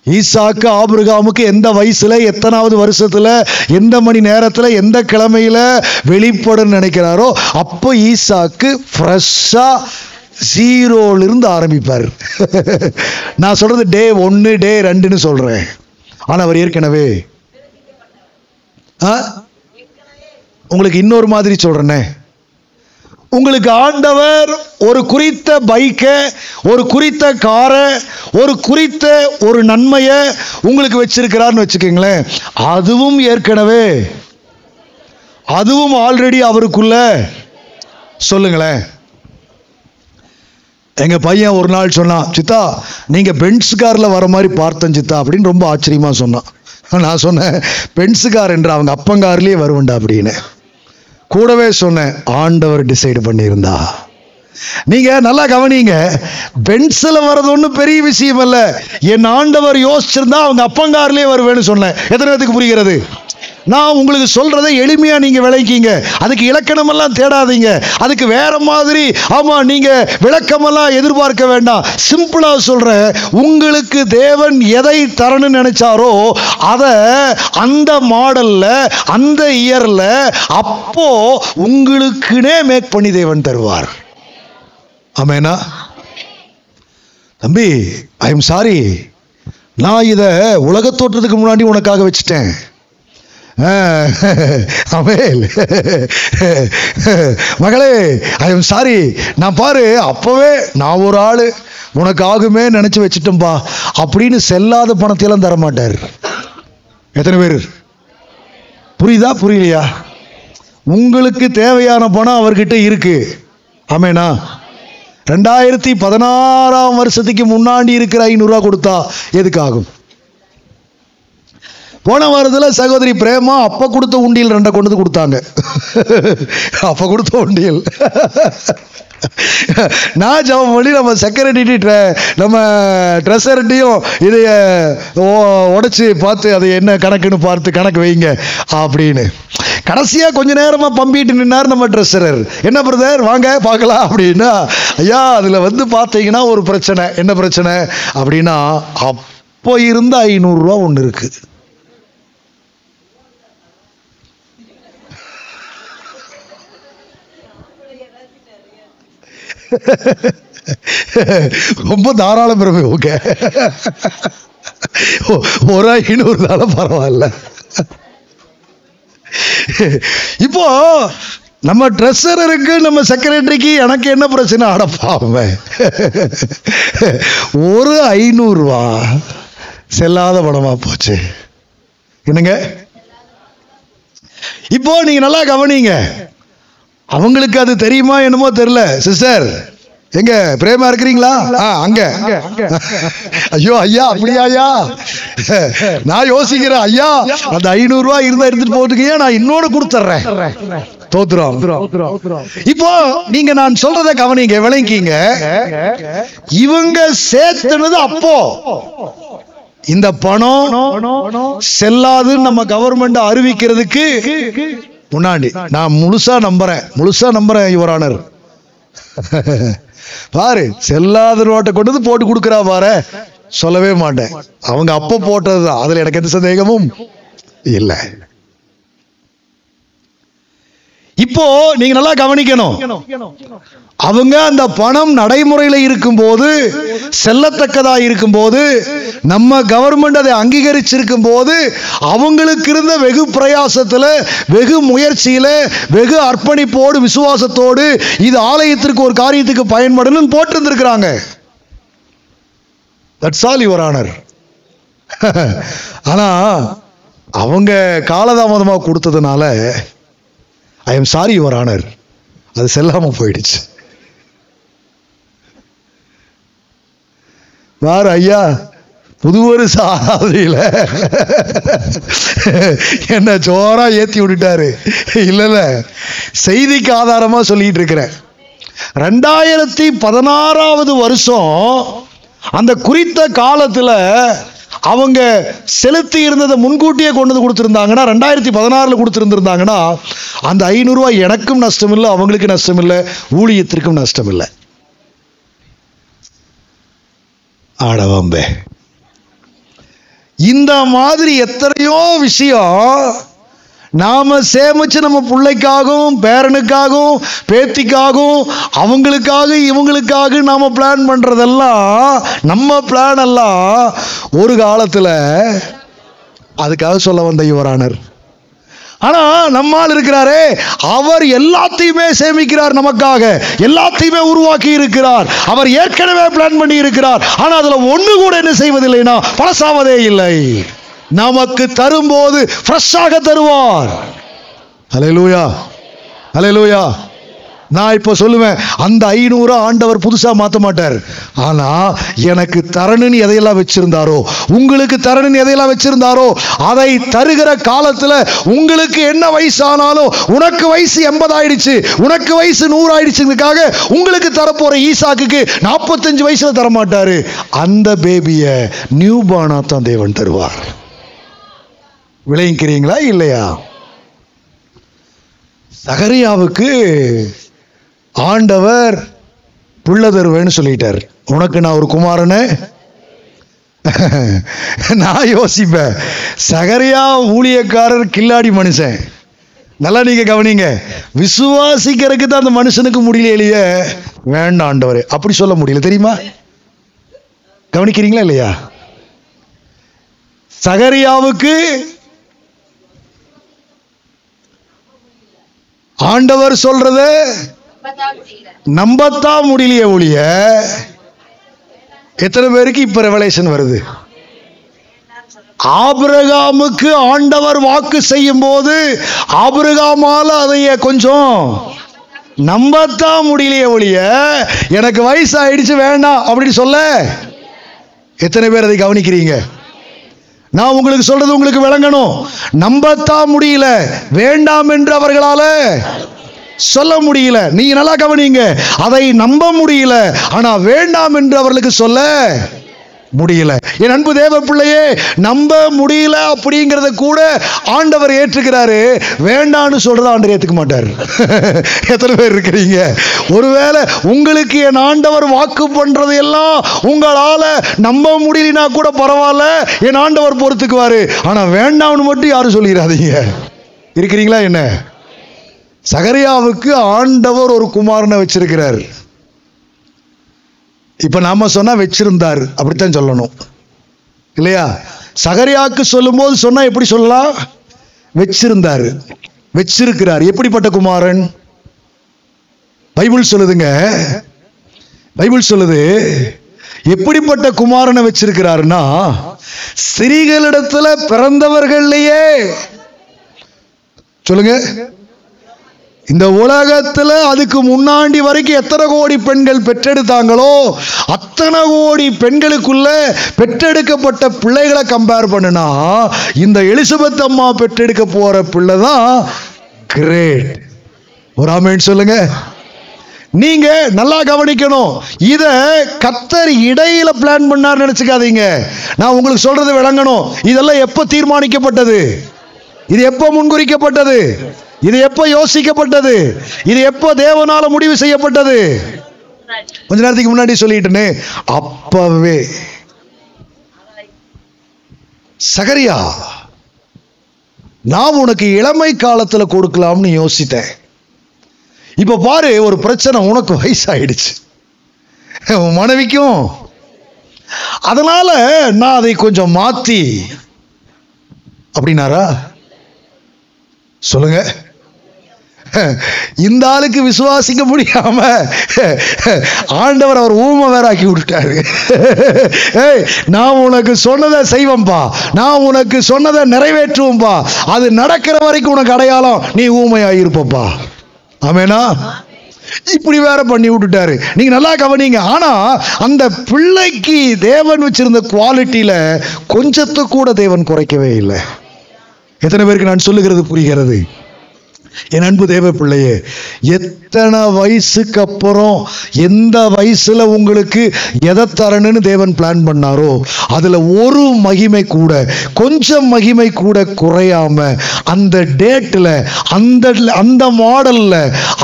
Speaker 1: ஈசாக்கு ஆபிரகாமுக்கு எந்த வயசுல எத்தனாவது வருஷத்துல எந்த மணி நேரத்துல எந்த கிழமையில வெளிப்படும் நினைக்கிறாரோ அப்போ ஈசாக்கு ஃப்ரெஷ்ஷா ஜீரோல இருந்து ஆரம்பிப்பார். *laughs* நான் சொல்றது டே ஒன்று டே ரெண்டுன்னு சொல்றேன். ஆனா அவர் ஏற்கனவே ஆ? உங்களுக்கு இன்னொரு மாதிரி சொல்றேனே. உங்களுக்கு ஆண்டவர் ஒரு குறித்த பைக்கை ஒரு குறித்த காரை ஒரு குறித்த ஒரு நன்மையை உங்களுக்கு வச்சிருக்கிறார்னு வச்சுக்கோங்களேன். அதுவும் ஏற்கனவே அதுவும் ஆல்ரெடி அவருக்குள்ள. சொல்லுங்களேன். எங்கள் பையன் ஒரு நாள் சொன்னான் சித்தா நீங்கள் பென்ஸ் காரில் வர மாதிரி பார்த்தேன் சித்தா அப்படின்னு ரொம்ப ஆச்சரியமாக சொன்னான். நான் சொன்னேன் பென்ஸ் கார் என்று அவங்க அப்பங்கார்லேயே வருவண்டா அப்படின்னு. கூடவே சொன்னேன் ஆண்டவர் டிசைடு பண்ணியிருந்தா. நீங்க நல்லா கவனிங்க பென்சில் வர்றது ஒன்றும் பெரிய விஷயம் அல்ல. என் ஆண்டவர் யோசிச்சிருந்தா அவங்க அப்பங்கார்லயே வருவேன்னு சொன்னேன். எத்தனை பேத்துக்கு புரிகிறது? நான் உங்களுக்கு சொல்றதை எளிமையா நீங்க விளக்கிங்க அதுக்கு இலக்கணமெல்லாம் தேடாதீங்க. அதுக்கு வேற மாதிரி ஆமா நீங்க விளக்கமெல்லாம் எதிர்பார்க்க வேண்டாம். சிம்பிளா சொல்றேன். உங்களுக்கு தேவன் எதை தரணும்னு நினைச்சாரோ அதை அந்த மாடல்ல அந்த இயர்ல அப்போ உங்களுக்குனே மேக் பண்ணி தேவன் தருவார். ஆமேனா? தம்பி ஐ எம் சாரி நான் இதை உலகத்தோற்றத்துக்கு முன்னாடி உனக்காக வச்சுட்டேன். அமேல் மகளே ஐ எம் சாரி நான் பாரு அப்போவே நான் ஒரு ஆள். உனக்கு ஆகுமே நினச்சி வச்சுட்டோம்பா அப்படின்னு செல்லாத பணத்தையெல்லாம் தர மாட்டார் எத்தனை பேர்? புரியுதா புரியலையா? உங்களுக்கு தேவையான பணம் அவர்கிட்ட இருக்கு. ஆமேனா? ரெண்டாயிரத்தி பதினாறாம் வருஷத்துக்கு முன்னாடி இருக்கிற ஐநூறுரூவா கொடுத்தா எதுக்காகும்? போன வாரத்தில் சகோதரி பிரேமா அப்போ கொடுத்த உண்டியல் ரெண்டை கொண்டு வந்து கொடுத்தாங்க. அப்போ கொடுத்த உண்டியல். நான் ஜபம் பண்ணி நம்ம செக்ரட்டரி நம்ம ட்ரெஸர்ட்டையும் இதைய உடச்சி பார்த்து அது என்ன கணக்குன்னு பார்த்து கணக்கு வைங்க அப்படின்னு. கடைசியாக கொஞ்ச நேரமாக பம்பிட்டு நின்னார் நம்ம ட்ரெஸ்ஸரர் என்ன பிரதர் வாங்க பார்க்கலாம் அப்படின்னா ஐயா அதில் வந்து பார்த்தீங்கன்னா ஒரு பிரச்சனை. என்ன பிரச்சனை? அப்படின்னா அப்போ இருந்த ஐநூறுரூவா ஒன்று இருக்குது ரொம்ப தாராள பிரபு ஓகே. ஒரு ஐநூறு தானே பரவாயில்ல. இப்போ நம்ம ட்ரெஸ்ஸரருக்கு நம்ம செக்ரட்டரிக்கு எனக்கு என்ன பிரச்சனை? அடப்பாவே ஒரு ஐநூறுரூவா செல்லாத படமா போச்சு. என்னங்க? இப்போ நீங்க நல்லா கவனிங்க. அவங்களுக்கு அது தெரியுமா என்னமோ தெரியல சிஸ்டர் எங்க பிரேமா இருக்கிறீங்களா? ஆ, அங்க. ஐயோ ஐயா அப்படியா ஐயா? நான் யோசிக்கிறேன் ஐயா அந்த ஐநூறு ரூபாய் இருந்தா எடுத்துட்டு போட்டுக்கீங்க நான் இன்னொன்னு கொடுத்துட்றேன். தோத்துறோம் இப்போ நீங்க நான் சொல்றத கவனிங்க விளங்கிங்க இவங்க சேர்த்துனது அப்போ. இந்த பணம் செல்லாதுன்னு நம்ம கவர்மெண்ட் அறிவிக்கிறதுக்கு முன்னாடி. நான் முழுசா நம்புறேன். முழுசா நம்புறேன் யுவரானர் பாரு செல்லாத நோட்டை கொண்டு வந்து போட்டு கொடுக்குறா பாரு. சொல்லவே மாட்டேன். அவங்க அப்ப போட்டதுதான். அதுல எனக்கு எந்த சந்தேகமும் இல்லை. இப்போ நீங்க நல்லா கவனிக்கணும். அவங்க அந்த பணம் நடைமுறையில இருக்கும்போது செல்லத்தக்கதா இருக்கும்போது நம்ம கவர்மெண்ட் அதை அங்கீகரிச்சிருக்கும் போது அவங்களுக்கு இருந்த வெகு பிரயாசத்துல வெகு முயற்சியில வெகு அர்ப்பணிப்போடு விசுவாசத்தோடு இது ஆலயத்திற்கு ஒரு காரியத்துக்கு பயன்படணும்னு போட்டிருந்திருக்கிறாங்க. தட்ஸ் ஆல் யுவர் ஆனர் ஆனா அவங்க காலதாமதமா கொடுத்ததுனால I am sorry your honour அது செல்லாமல் போயிடுச்சு. வார் ஐயா புது வருஷ ஆராதனையில என்ன ஜோராக ஏற்றி விட்டுட்டாரு. இல்லைல்ல செய்திக்கு ஆதாரமாக சொல்லிகிட்டு இருக்கிறேன். ரெண்டாயிரத்தி பதினாறாவது வருஷம் அந்த குறித்த காலத்துல அவங்க செலுத்தி இருந்ததை முன்கூட்டியே கொண்டு வந்து கொடுத்துருந்தாங்கன்னா ரெண்டாயிரத்தி பதினாறுல கொடுத்துருந்துருந்தாங்கன்னா அந்த ஐநூறுரூவா எனக்கும் நஷ்டம் இல்லை அவங்களுக்கு நஷ்டம் இல்லை ஊழியத்திற்கும் நஷ்டம் இல்லை ஆடவம்பே இந்த மாதிரி எத்தனையோ விஷயம் நாம் சேமித்து நம்ம பிள்ளைக்காகவும் பேரனுக்காகவும் பேத்திக்காகவும் அவங்களுக்காக இவங்களுக்காக நாம் பிளான் பண்ணுறதெல்லாம் நம்ம பிளான் எல்லாம் ஒரு காலத்தில் அதுக்காக சொல்ல வந்த யுவரானர் ஆனால் நம்மால் இருக்கிறாரே அவர் எல்லாத்தையுமே சேமிக்கிறார் நமக்காக. எல்லாத்தையுமே உருவாக்கி இருக்கிறார். அவர் ஏற்கனவே பிளான் பண்ணி இருக்கிறார். ஆனால் அதில் ஒன்று கூட என்ன செய்வதில்லைனா பழசாவதே இல்லை. நமக்கு தரும்போது ஃப்ரெஷ்ஷாக தருவார். அலையலூயா அலையலூயா நான் இப்போ சொல்லுவேன் அந்த ஐநூறு ஆண்டவர் புதுசாக மாற்ற மாட்டார். ஆனால் எனக்கு தரணுன்னு எதையெல்லாம் வச்சுருந்தாரோ உங்களுக்கு தரணுன்னு எதையெல்லாம் வச்சுருந்தாரோ அதை தருகிற காலத்தில் உங்களுக்கு என்ன வயசானாலும் உனக்கு வயசு எண்பது ஆயிடுச்சு உனக்கு வயசு நூறு ஆயிடுச்சுங்கிறதுக்காக உங்களுக்கு தரப்போகிற ஈசாக்குக்கு நாற்பத்தஞ்சு வயசில் தரமாட்டார். அந்த பேபியை நியூ பானாக தான் தேவன் தருவார். விளைவிக்கிறீங்களா இல்லையா? சகரியாவுக்கு ஆண்டவர் புள்ள தருவேன்னு சொல்லிட்டார். உனக்கு நான் ஒரு குமாரனு? *laughs* நான் யோசிப்பேன். சகரியா ஊழியக்காரர் கில்லாடி மனுஷன். நல்லா நீங்க கவனிங்க. விசுவாசிக்கிறதுக்கு தான் அந்த மனுஷனுக்கு முடியலையே வேண்டாம் ஆண்டவர். அப்படி சொல்ல முடியல. தெரியுமா? கவனிக்கிறீங்களா இல்லையா? சகரியாவுக்கு ஆண்டவர் சொல்றது நம்பத்தான் முடியலையே ஒழிய எத்தனை பேருக்கு இப்ப ரெவலேஷன் வருது? ஆபிரகாமுக்கு ஆண்டவர் வாக்கு செய்யும் போது ஆபிரகாமால அதைய கொஞ்சம் நம்பத்தான் முடியலையே ஒழிய எனக்கு வயசு ஆயிடுச்சு வேண்டாம் அப்படின்னு சொல்ல? எத்தனை பேர் அதை கவனிக்கிறீங்க? நான் உங்களுக்கு சொல்றது உங்களுக்கு விளங்கணும். நம்பத்தான் முடியல. வேண்டாம் என்று அவர்களால சொல்ல முடியல. நீங்க நல்லா கவனிங்க. அதை நம்ப முடியல. ஆனா வேண்டாம் என்று அவர்களுக்கு சொல்ல முடியல. என் அன்பு தேவ பிள்ளையே நம்ப முடியல அப்படிங்கிறத கூட ஆண்டவர் ஏற்றுக்கிறாரு. வேண்டான்னு சொல்றத ஆண்டவர் ஏத்துக்க மாட்டார். *laughs* எத்தனை பேர் இருக்கிறீங்க? ஒருவேளை உங்களுக்கு என் ஆண்டவர் வாக்கு பண்றது எல்லாம் உங்களால நம்ப முடியலனா கூட பரவாயில்ல என் ஆண்டவர் பொறுத்துக்குவாரு. ஆனா வேண்டாம்னு மட்டும் யாரும் சொல்லிடாதீங்க. இருக்கிறீங்களா என்ன? சகரியாவுக்கு ஆண்டவர் ஒரு குமாரனை வச்சிருக்கிறார். இப்போ நாம சொன்னால் வச்சிருந்தார். அப்படித்தான் சொல்லணும். இல்லையா? சகரியாக்கு சொல்லும்போது சொன்னால் எப்படி சொல்லலாம்? வச்சிருந்தார். வச்சிருக்கிறார். எப்படிப்பட்ட குமாரன்? பைபிள் சொல்லுதுங்க. பைபிள் சொல்லுது எப்படிப்பட்ட குமாரனை வச்சிருக்கிறாருன்னா ஸ்திரீகளிடத்துல பிறந்தவர்கள்லயே. சொல்லுங்க. இந்த உலகத்தில் அதுக்கு முன்னாடி வரைக்கும் எத்தனை கோடி பெண்கள் பெற்றெடுத்தாங்களோ அத்தனை கோடி பெண்களுக்குள்ள பெற்றெடுக்கப்பட்ட பிள்ளைகளை கம்பேர் பண்ணுனா இந்த எலிசபெத் அம்மா பெற்றெடுக்க போற பிள்ளை தான் கிரேட் ஒரு ஆமேன் சொல்லுங்க. நீங்க நல்லா கவனிக்கணும். இத கத்தர் இடையில பிளான் பண்ணார் நினைச்சுக்காதீங்க. நான் உங்களுக்கு சொல்றது விளங்கணும். இதெல்லாம் எப்ப தீர்மானிக்கப்பட்டது? இது எப்போ முன்குறிக்கப்பட்டது? இது எப்போ யோசிக்கப்பட்டது? இது எப்போ தேவனால முடிவு செய்யப்பட்டது? கொஞ்ச நேரத்துக்கு முன்னாடி சொல்லிட்டேனே அப்பவே. சகரியா நான் உனக்கு இளமை காலத்தில் கொடுக்கலாம்னு யோசித்தேன். இப்போ பாரு ஒரு பிரச்சனை உனக்கு வயசாயிடுச்சு. உன் மனைவிக்கும். அதனால நான் அதை கொஞ்சம் மாத்தி. அப்படின்னாரா? சொல்லுங்க. இந்த ஆளுக்கு விசுவாசிக்க முடியாம ஆண்டவர் அவர் ஊமை வேற ஆக்கி விட்டுட்டாரு. ஏய் நான் உனக்கு சொன்னதை செய்வேன்பா. நான் உனக்கு சொன்னதை நிறைவேற்றுவோம்பா அது நடக்கிற வரைக்கும் உனக்கு அடையாளம் நீ ஊமையாயிருப்பப்பா ஆமேனா? இப்படி வேற பண்ணி விட்டுட்டாரு. நீங்க நல்லா கவனிங்க. ஆனா அந்த பிள்ளைக்கு தேவன் வச்சிருந்த குவாலிட்டியில கொஞ்சத்தை கூட தேவன் குறைக்கவே இல்லை. எத்தனை பேருக்கு நான் சொல்லுகிறது புரிகிறது? என் அன்பு தேவ பிள்ளையே எத்தனை வயசுக்கு அப்புறம் எந்த வயசுல உங்களுக்கு எதை தரணும்னு தேவன் பிளான் பண்ணாரோ அதுல ஒரு மகிமை கூட கொஞ்சம் மகிமை கூட குறையாம அந்த டேட்ல அந்த அந்த மாடல்ல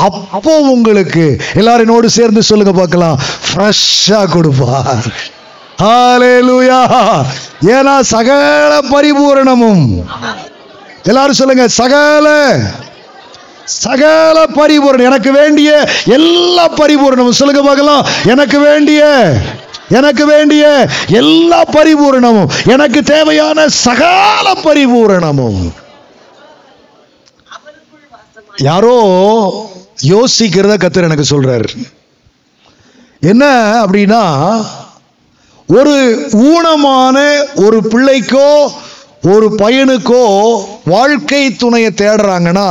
Speaker 1: அப்போ உங்களுக்கு எல்லாரும் என்னோடு சேர்ந்து சொல்லுங்க பார்க்கலாம். ஃப்ரெஷ்ஷாக கொடுப்பார். ஏன்னா சகல பரிபூரணமும் எல்லாரும் சொல்லுங்க சகல சகல பரிபூரணம் எனக்கு வேண்டிய எல்லா பரிபூரணமும் சொல்லுங்க பார்க்கலாம். எனக்கு வேண்டிய எனக்கு வேண்டிய எல்லா பரிபூரணமும் எனக்கு தேவையான சகல பரிபூரணமும். யாரோ யோசிக்கிறத கத்தர் எனக்கு சொல்றாரு. என்ன அப்படின்னா ஒரு ஊனமான ஒரு பிள்ளைக்கோ ஒரு பையனுக்கோ வாழ்க்கை துணையை தேடுறாங்கன்னா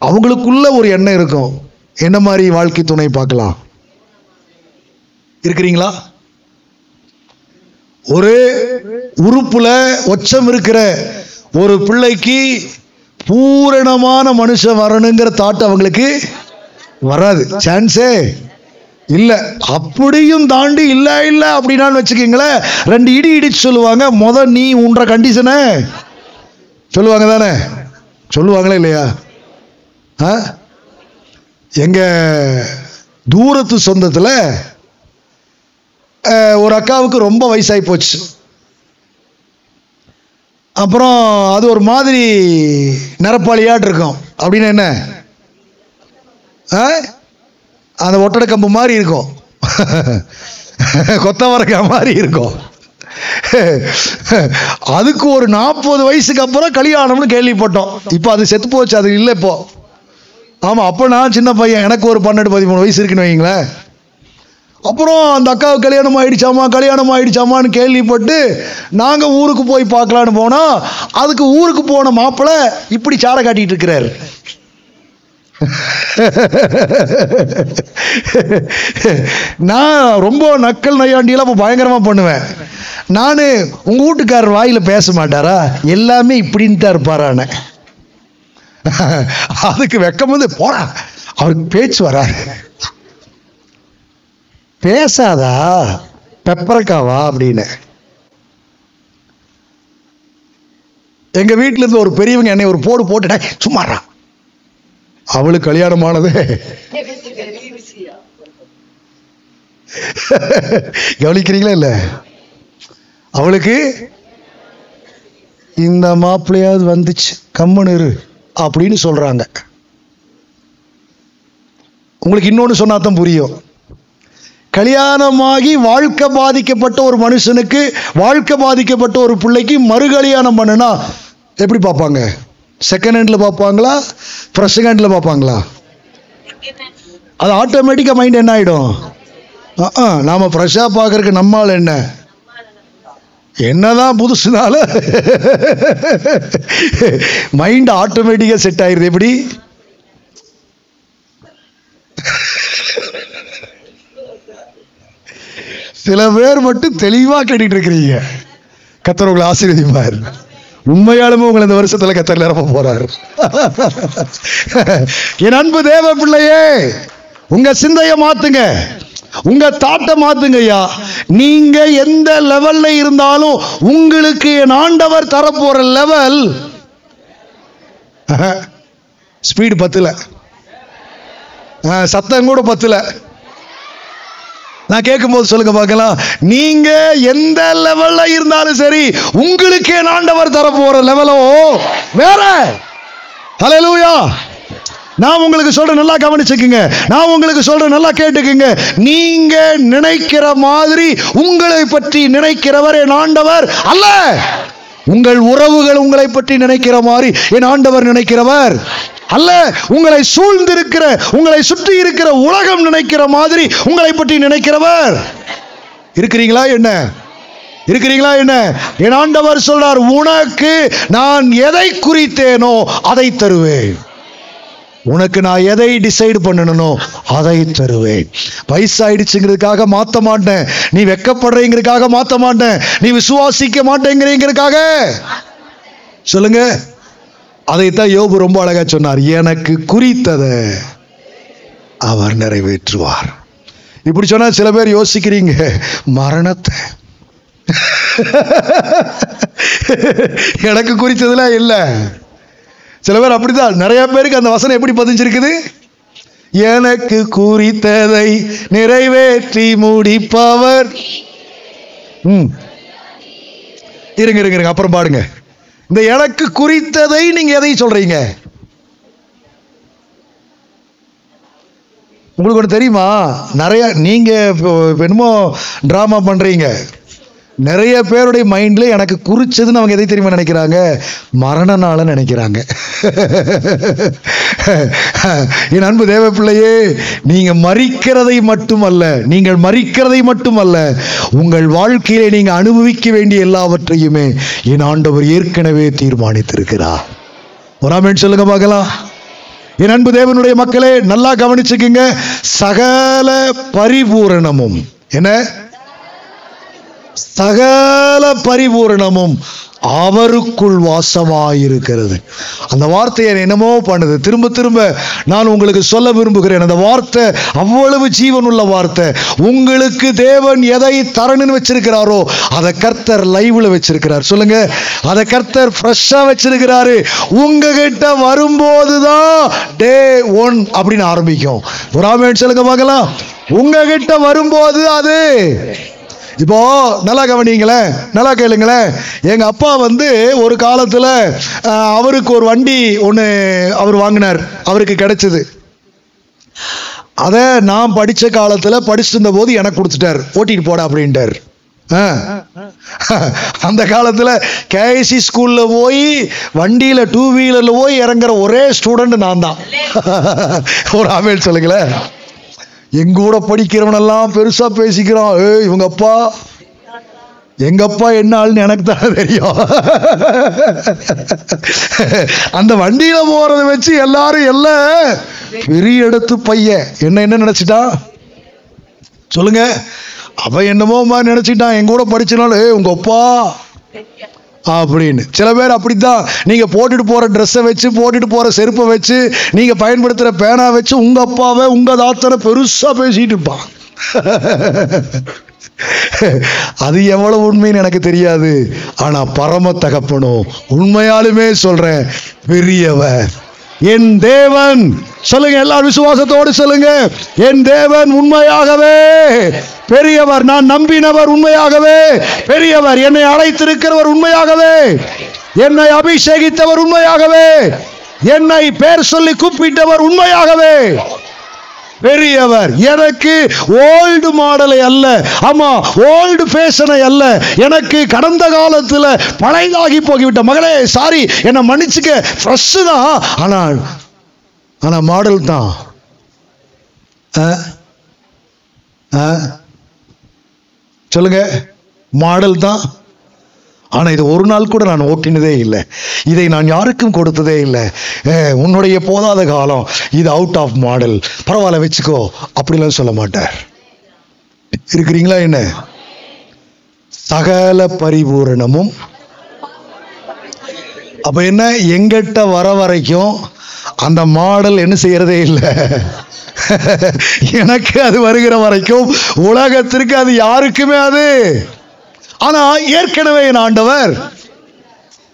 Speaker 1: அவங்களுக்குள்ள ஒரு எண்ணம் இருக்கும். என்ன மாதிரி வாழ்க்கை துணை பார்க்கலாம்? இருக்கிறீங்களா? ஒரு உறுப்புல ஒச்சம் இருக்கிற ஒரு பிள்ளைக்கு பூரணமான மனுஷன் வரணுங்கிற தாட் அவங்களுக்கு வராது. சான்ஸே இல்லை அப்படியும் தாண்டி இல்லை இல்லை அப்படின்னான்னு வச்சுக்கிங்களேன் ரெண்டு இடி இடிச்சு சொல்லுவாங்க முத நீ உன்ற கண்டிஷனை சொல்லுவாங்க தானே? சொல்லுவாங்களே இல்லையா? ஆ? எங்கள் தூரத்து சொந்தத்தில் ஒரு அக்காவுக்கு ரொம்ப வயசாகி போச்சு. அப்புறம் அது ஒரு மாதிரி நிரப்பாளியாட்டு இருக்கும் அப்படின்னு என்ன? ஆ? அந்த ஒட்டடை கம்பு மாதிரி இருக்கும். கொத்தவரக்காய் மாதிரி இருக்கும். அதுக்கு ஒரு நாற்பது வயசுக்கு அப்புறம் கல்யாணம்னு கேள்விப்பட்டோம். இப்போ அது செத்து போச்சு அது இல்லை இப்போ. ஆமாம் அப்போ நான் சின்ன பையன் எனக்கு ஒரு பன்னெண்டு பதிமூணு வயசு இருக்குன்னு வைங்களேன் அப்புறம் அந்த அக்காவுக்கு கல்யாணம் ஆயிடுச்சாமா கல்யாணம் ஆயிடுச்சாமான்னு கேள்விப்பட்டு நாங்கள் ஊருக்கு போய் பார்க்கலான்னு போனால் அதுக்கு ஊருக்கு போன மாப்பிள்ளை இப்படி சாரை காட்டிகிட்டு இருக்கிறாரு. நான் ரொம்ப நக்கல் நையாண்டியெல்லாம் இப்போ பயங்கரமாக பண்ணுவேன். நான் உங்கள் வீட்டுக்காரர் வாயில் பேச மாட்டாரா? எல்லாமே இப்படின்னு தான் இருப்பாரான அதுக்கு வெக்கம் வந்து போடா. அவருக்கு பேச்சு வராரு பேசாதா? பெப்பரக்காவா அப்படின்னு. எங்க வீட்டுல இருந்து ஒரு பெரியவங்க என்னை ஒரு போடு போட்டுட்டா சும்மாறா அவளுக்கு கல்யாணமானது. கவனிக்கிறீங்களா இல்ல? அவளுக்கு இந்த மாப்பிள்ளையாவது வந்துச்சு. கம்மனு இரு அப்படின்னு சொல்றாங்க. உங்களுக்கு இன்னொன்று சொன்னா தான் புரியும். கல்யாணமாகி வாழ்க்கை பாதிக்கப்பட்ட ஒரு மனுஷனுக்கு வாழ்க்கை பாதிக்கப்பட்ட ஒரு பிள்ளைக்கு மறு கல்யாணம் பண்ணுனா எப்படி பார்ப்பாங்க? செகண்ட் ஹேண்டில் பார்ப்பாங்களா? ஃப்ரெஷ் ஹேண்டில் பார்ப்பாங்களா? அது ஆட்டோமேட்டிக்காக மைண்ட் என்ன ஆகிடும் ஆ நாம் ஃப்ரெஷ்ஷாக பார்க்குறக்கு நம்மால் என்ன? என்னதான் புதுசுனால மைண்ட் ஆட்டோமேட்டிக்காக செட் ஆயிடுது. எப்படி? சில பேர் மட்டும் தெளிவாக கேட்டுட்டு இருக்கிறீங்க. கத்தர் உங்களை ஆசீர்வதிப்பார். உண்மையாலுமே உங்களை இந்த வருஷத்துல கத்தர் நிரப்ப போறாரு. என் அன்பு தேவ பிள்ளையே உங்க சிந்தைய மாத்துங்க. உங்க தாட்டை மாத்துங்க ஐயா. நீங்க எந்த லெவல்ல இருந்தாலும் உங்களுக்கு என் ஆண்டவர் தரப்போற லெவல் ஸ்பீடு பத்துல. சத்தம் கூட பத்துல. நான் கேட்கும்போது சொல்லுங்க பார்க்கலாம். நீங்க எந்த லெவல்ல இருந்தாலும் சரி உங்களுக்கே நாண்டவர் ஆண்டவர் தரப்போற லெவலோ வேற. ஹலலூயா நான் உங்களுக்கு சொல்றேன் நல்லா கவனிச்சுக்குங்க. நான் உங்களுக்கு சொல்றேன் நல்லா கேட்டுக்குங்க. நீங்க நினைக்கிற மாதிரி உங்களை பற்றி நினைக்கிறவர் என் ஆண்டவர் அல்ல. உங்கள் உறவுகள் உங்களை பற்றி நினைக்கிற மாதிரி என் ஆண்டவர் நினைக்கிறவர். அல்ல உங்களை சூழ்ந்திருக்கிற உங்களை சுற்றி இருக்கிற உலகம் நினைக்கிற மாதிரி உங்களை பற்றி நினைக்கிறவர். இருக்கிறீங்களா என்ன? இருக்கிறீங்களா என்ன? என் ஆண்டவர் சொல்றார் உனக்கு நான் எதை குறித்தேனோ அதை தருவேன். உனக்கு நான் எதை டிசைடு பண்ணணுமோ அதை தருவேன். வயசாயிடுச்சுங்கிறதுக்காக மாத்த மாட்டேன். நீ வெக்கப்படுறீங்கிறதுக்காக மாத்த மாட்டேன். நீ விசுவாசிக்க மாட்டேங்கிறீங்கிறதுக்காக. சொல்லுங்க. அதைத்தான் யோபு ரொம்ப அழகா சொன்னார். எனக்கு குறித்ததை அவர் நிறைவேற்றுவார். இப்படி சொன்னா சில பேர் யோசிக்கிறீங்க மரணத்தை. எனக்கு குறித்ததுலாம் இல்லை. சில பேர் அப்படிதான். நிறைய பேருக்கு அந்த வசனம் எப்படி பதிஞ்சிருக்குது? எனக்கு குறித்ததை நிறைவேற்றி முடிப்பவர். ம். இருங்க இருங்க இருங்க. அப்புறம் பாடுங்க. இந்த எனக்கு குறித்ததை நீங்க எதை சொல்றீங்க? உங்களுக்கு ஒன்று தெரியுமா? நிறைய நீங்க இப்போ என்னமோ ட்ராமா பண்றீங்க. நிறைய பேருடைய மைண்டில் எனக்கு குறிச்சதுன்னு அவங்க எதை தெரியுமா நினைக்கிறாங்க? மரண நாளை நினைக்கிறாங்க. என் அன்பு தேவ பிள்ளையே நீங்க மறிக்கிறதை மட்டுமல்ல நீங்கள் மறிக்கிறதை மட்டுமல்ல உங்கள் வாழ்க்கையிலே நீங்கள் அனுபவிக்க வேண்டிய எல்லாவற்றையுமே என் ஆண்டவர் ஏற்கனவே தீர்மானித்திருக்கிறார். ஒராமேன் சொல்லுங்க பார்க்கலாம். என் அன்பு தேவனுடைய மக்களே நல்லா கவனிச்சுக்குங்க. சகல பரிபூரணமும். என்ன? சகல பரிபூரணமும் அவருக்குள் வாசமாயிருக்கிறது. அந்த வார்த்தையை என்னமோ பண்ணுது. திரும்ப திரும்ப நான் உங்களுக்கு சொல்ல விரும்புகிறேன். அந்த வார்த்தை அவ்வளவு ஜீவனுள்ள வார்த்தை. உங்களுக்கு தேவன் எதை தரணுன்னு வச்சிருக்கிறாரோ அதை கர்த்தர் லைவ்ல வச்சிருக்கிறார். சொல்லுங்க. அதை கர்த்தர் ஃப்ரெஷ்ஷாக வச்சிருக்கிறாரு. உங்ககிட்ட வரும்போது தான் டே ஒன் அப்படின்னு ஆரம்பிக்கும். ஒரு ஆமேன் சொல்லுங்க பார்க்கலாம். உங்ககிட்ட வரும்போது அது இப்போ நல்லா கவனிங்களேன் நல்லா கேளுங்களேன் எங்க அப்பா வந்து ஒரு காலத்துல அவருக்கு ஒரு வண்டி ஒன்று அவர் வாங்கினார் அவருக்கு கிடைச்சது. அதை நான் படிச்ச காலத்துல படிச்சிருந்த போது எனக்கு கொடுத்துட்டார் ஓட்டிட்டு போட அப்படின்ட்டார். அந்த காலத்துல கேஎஸ்சி ஸ்கூல்ல போய் வண்டியில டூ வீலர்ல போய் இறங்குற ஒரே ஸ்டூடெண்ட் நான் தான். ஒரு ஆமேல் சொல்லுங்களேன். எங்கூட படிக்கிறவனெல்லாம் பெருசா பேசிக்கிறான். ஏய் இவங்க அப்பா எங்க அப்பா என்ன ஆள்னு எனக்கு தான் தெரியும். அந்த வண்டியில போறத வச்சு எல்லாரும் எல்லாம் பெரிய இடத்து பையன் என்ன என்ன நினைச்சிட்டான்? சொல்லுங்க. அவன் என்னமோ மாதிரி நினைச்சிட்டான். எங்கூட படிச்சனால ஏய் உங்க அப்பா அப்படின்னு. சில பேர் அப்படித்தான். நீங்க போட்டுட்டு போற ட்ரெஸ்ஸை வச்சு போட்டுட்டு போற செருப்பை வச்சு நீங்க பயன்படுத்துற பேனா வச்சு உங்க அப்பாவை உங்க தாத்தனை பெருசா பேசிட்டு இருப்பான். அது எவ்வளவு உண்மைன்னு எனக்கு தெரியாது. ஆனா பரம தகப்பனும் உண்மையாலுமே சொல்றேன் பெரியவர் என் தேவன். சொல்லுங்க எல்லாரும் விசுவாசத்தோடு சொல்லுங்க. என் தேவன் உண்மையாகவே. பெரியவர் நான் நம்பினவர் உண்மையாகவே. பெரியவர் என்னை அழைத்திருக்கிறவர் உண்மையாகவே. என்னை அபிஷேகித்தவர் உண்மையாகவே. என்னை பேர் சொல்லி கூப்பிட்டவர் உண்மையாகவே. பெரியவர். எனக்கு ஓல்டு மாடலை அல்ல. ஆமா ஓல்டு ஃபேஷனை அல்ல. எனக்கு கடந்த காலத்தில் பழையதாகி போகிவிட்ட. மகளே சாரி என்னை மன்னிச்சுக்க. ஃப்ரெஷ் தான். ஆனால் ஆனால் மாடல் தான். ஆ? ஆ? சொல்லுங்க. மாடல் தான். ஆனால் இது ஒரு நாள் கூட நான் ஓட்டினதே இல்லை. இதை நான் யாருக்கும் கொடுத்ததே இல்லை. உன்னுடைய போதாத காலம் இது அவுட் ஆஃப் மாடல் பரவாயில்ல வச்சுக்கோ. அப்படிலாம் சொல்ல மாட்டார். இருக்கிறீங்களா என்ன? சகல பரிபூரணமும். அப்ப என்ன? எங்கிட்ட வர வரைக்கும் அந்த மாடல் என்ன செய்யறதே இல்லை. *laughs* எனக்கு அது வருகிற வரைக்கும் உலகத்திற்கு அது யாருக்குமே அது ஆனா ஏற்கனவே என் ஆண்டவர்.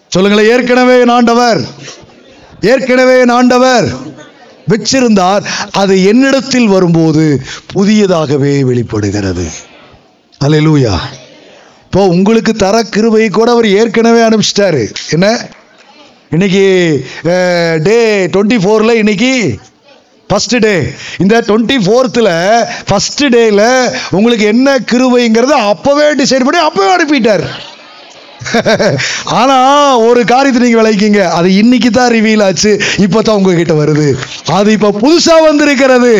Speaker 1: சொல்லுங்களேன் ஏற்கனவே என் ஆண்டவர். ஏற்கனவே என் ஆண்டவர் வச்சிருந்தார். அது என்னிடத்தில் வரும்போது புதியதாகவே வெளிப்படுகிறது. அல்லேலூயா. இப்போ உங்களுக்கு தர கிருபை கூட அவர் ஏற்கனவே அனுப்பிச்சிட்டாரு. என்ன? இன்னைக்கு டே டுவெண்ட்டி ஃபோரில் இன்னைக்கு ஃபஸ்ட்டு டே இந்த டுவெண்ட்டி ஃபோர்த்தில் ஃபஸ்ட்டு டேயில் உங்களுக்கு என்ன கிருவைங்கிறத அப்போவே டிசைட் பண்ணி அப்போவே அனுப்பிட்டார். *laughs* ஆனால் ஒரு காரியத்தை நீங்கள் விளைவிக்கீங்க அது இன்னைக்கு தான் ரிவீல் ஆச்சு. இப்போ தான் உங்ககிட்ட வருது. அது இப்போ புதுசாக வந்திருக்கிறது.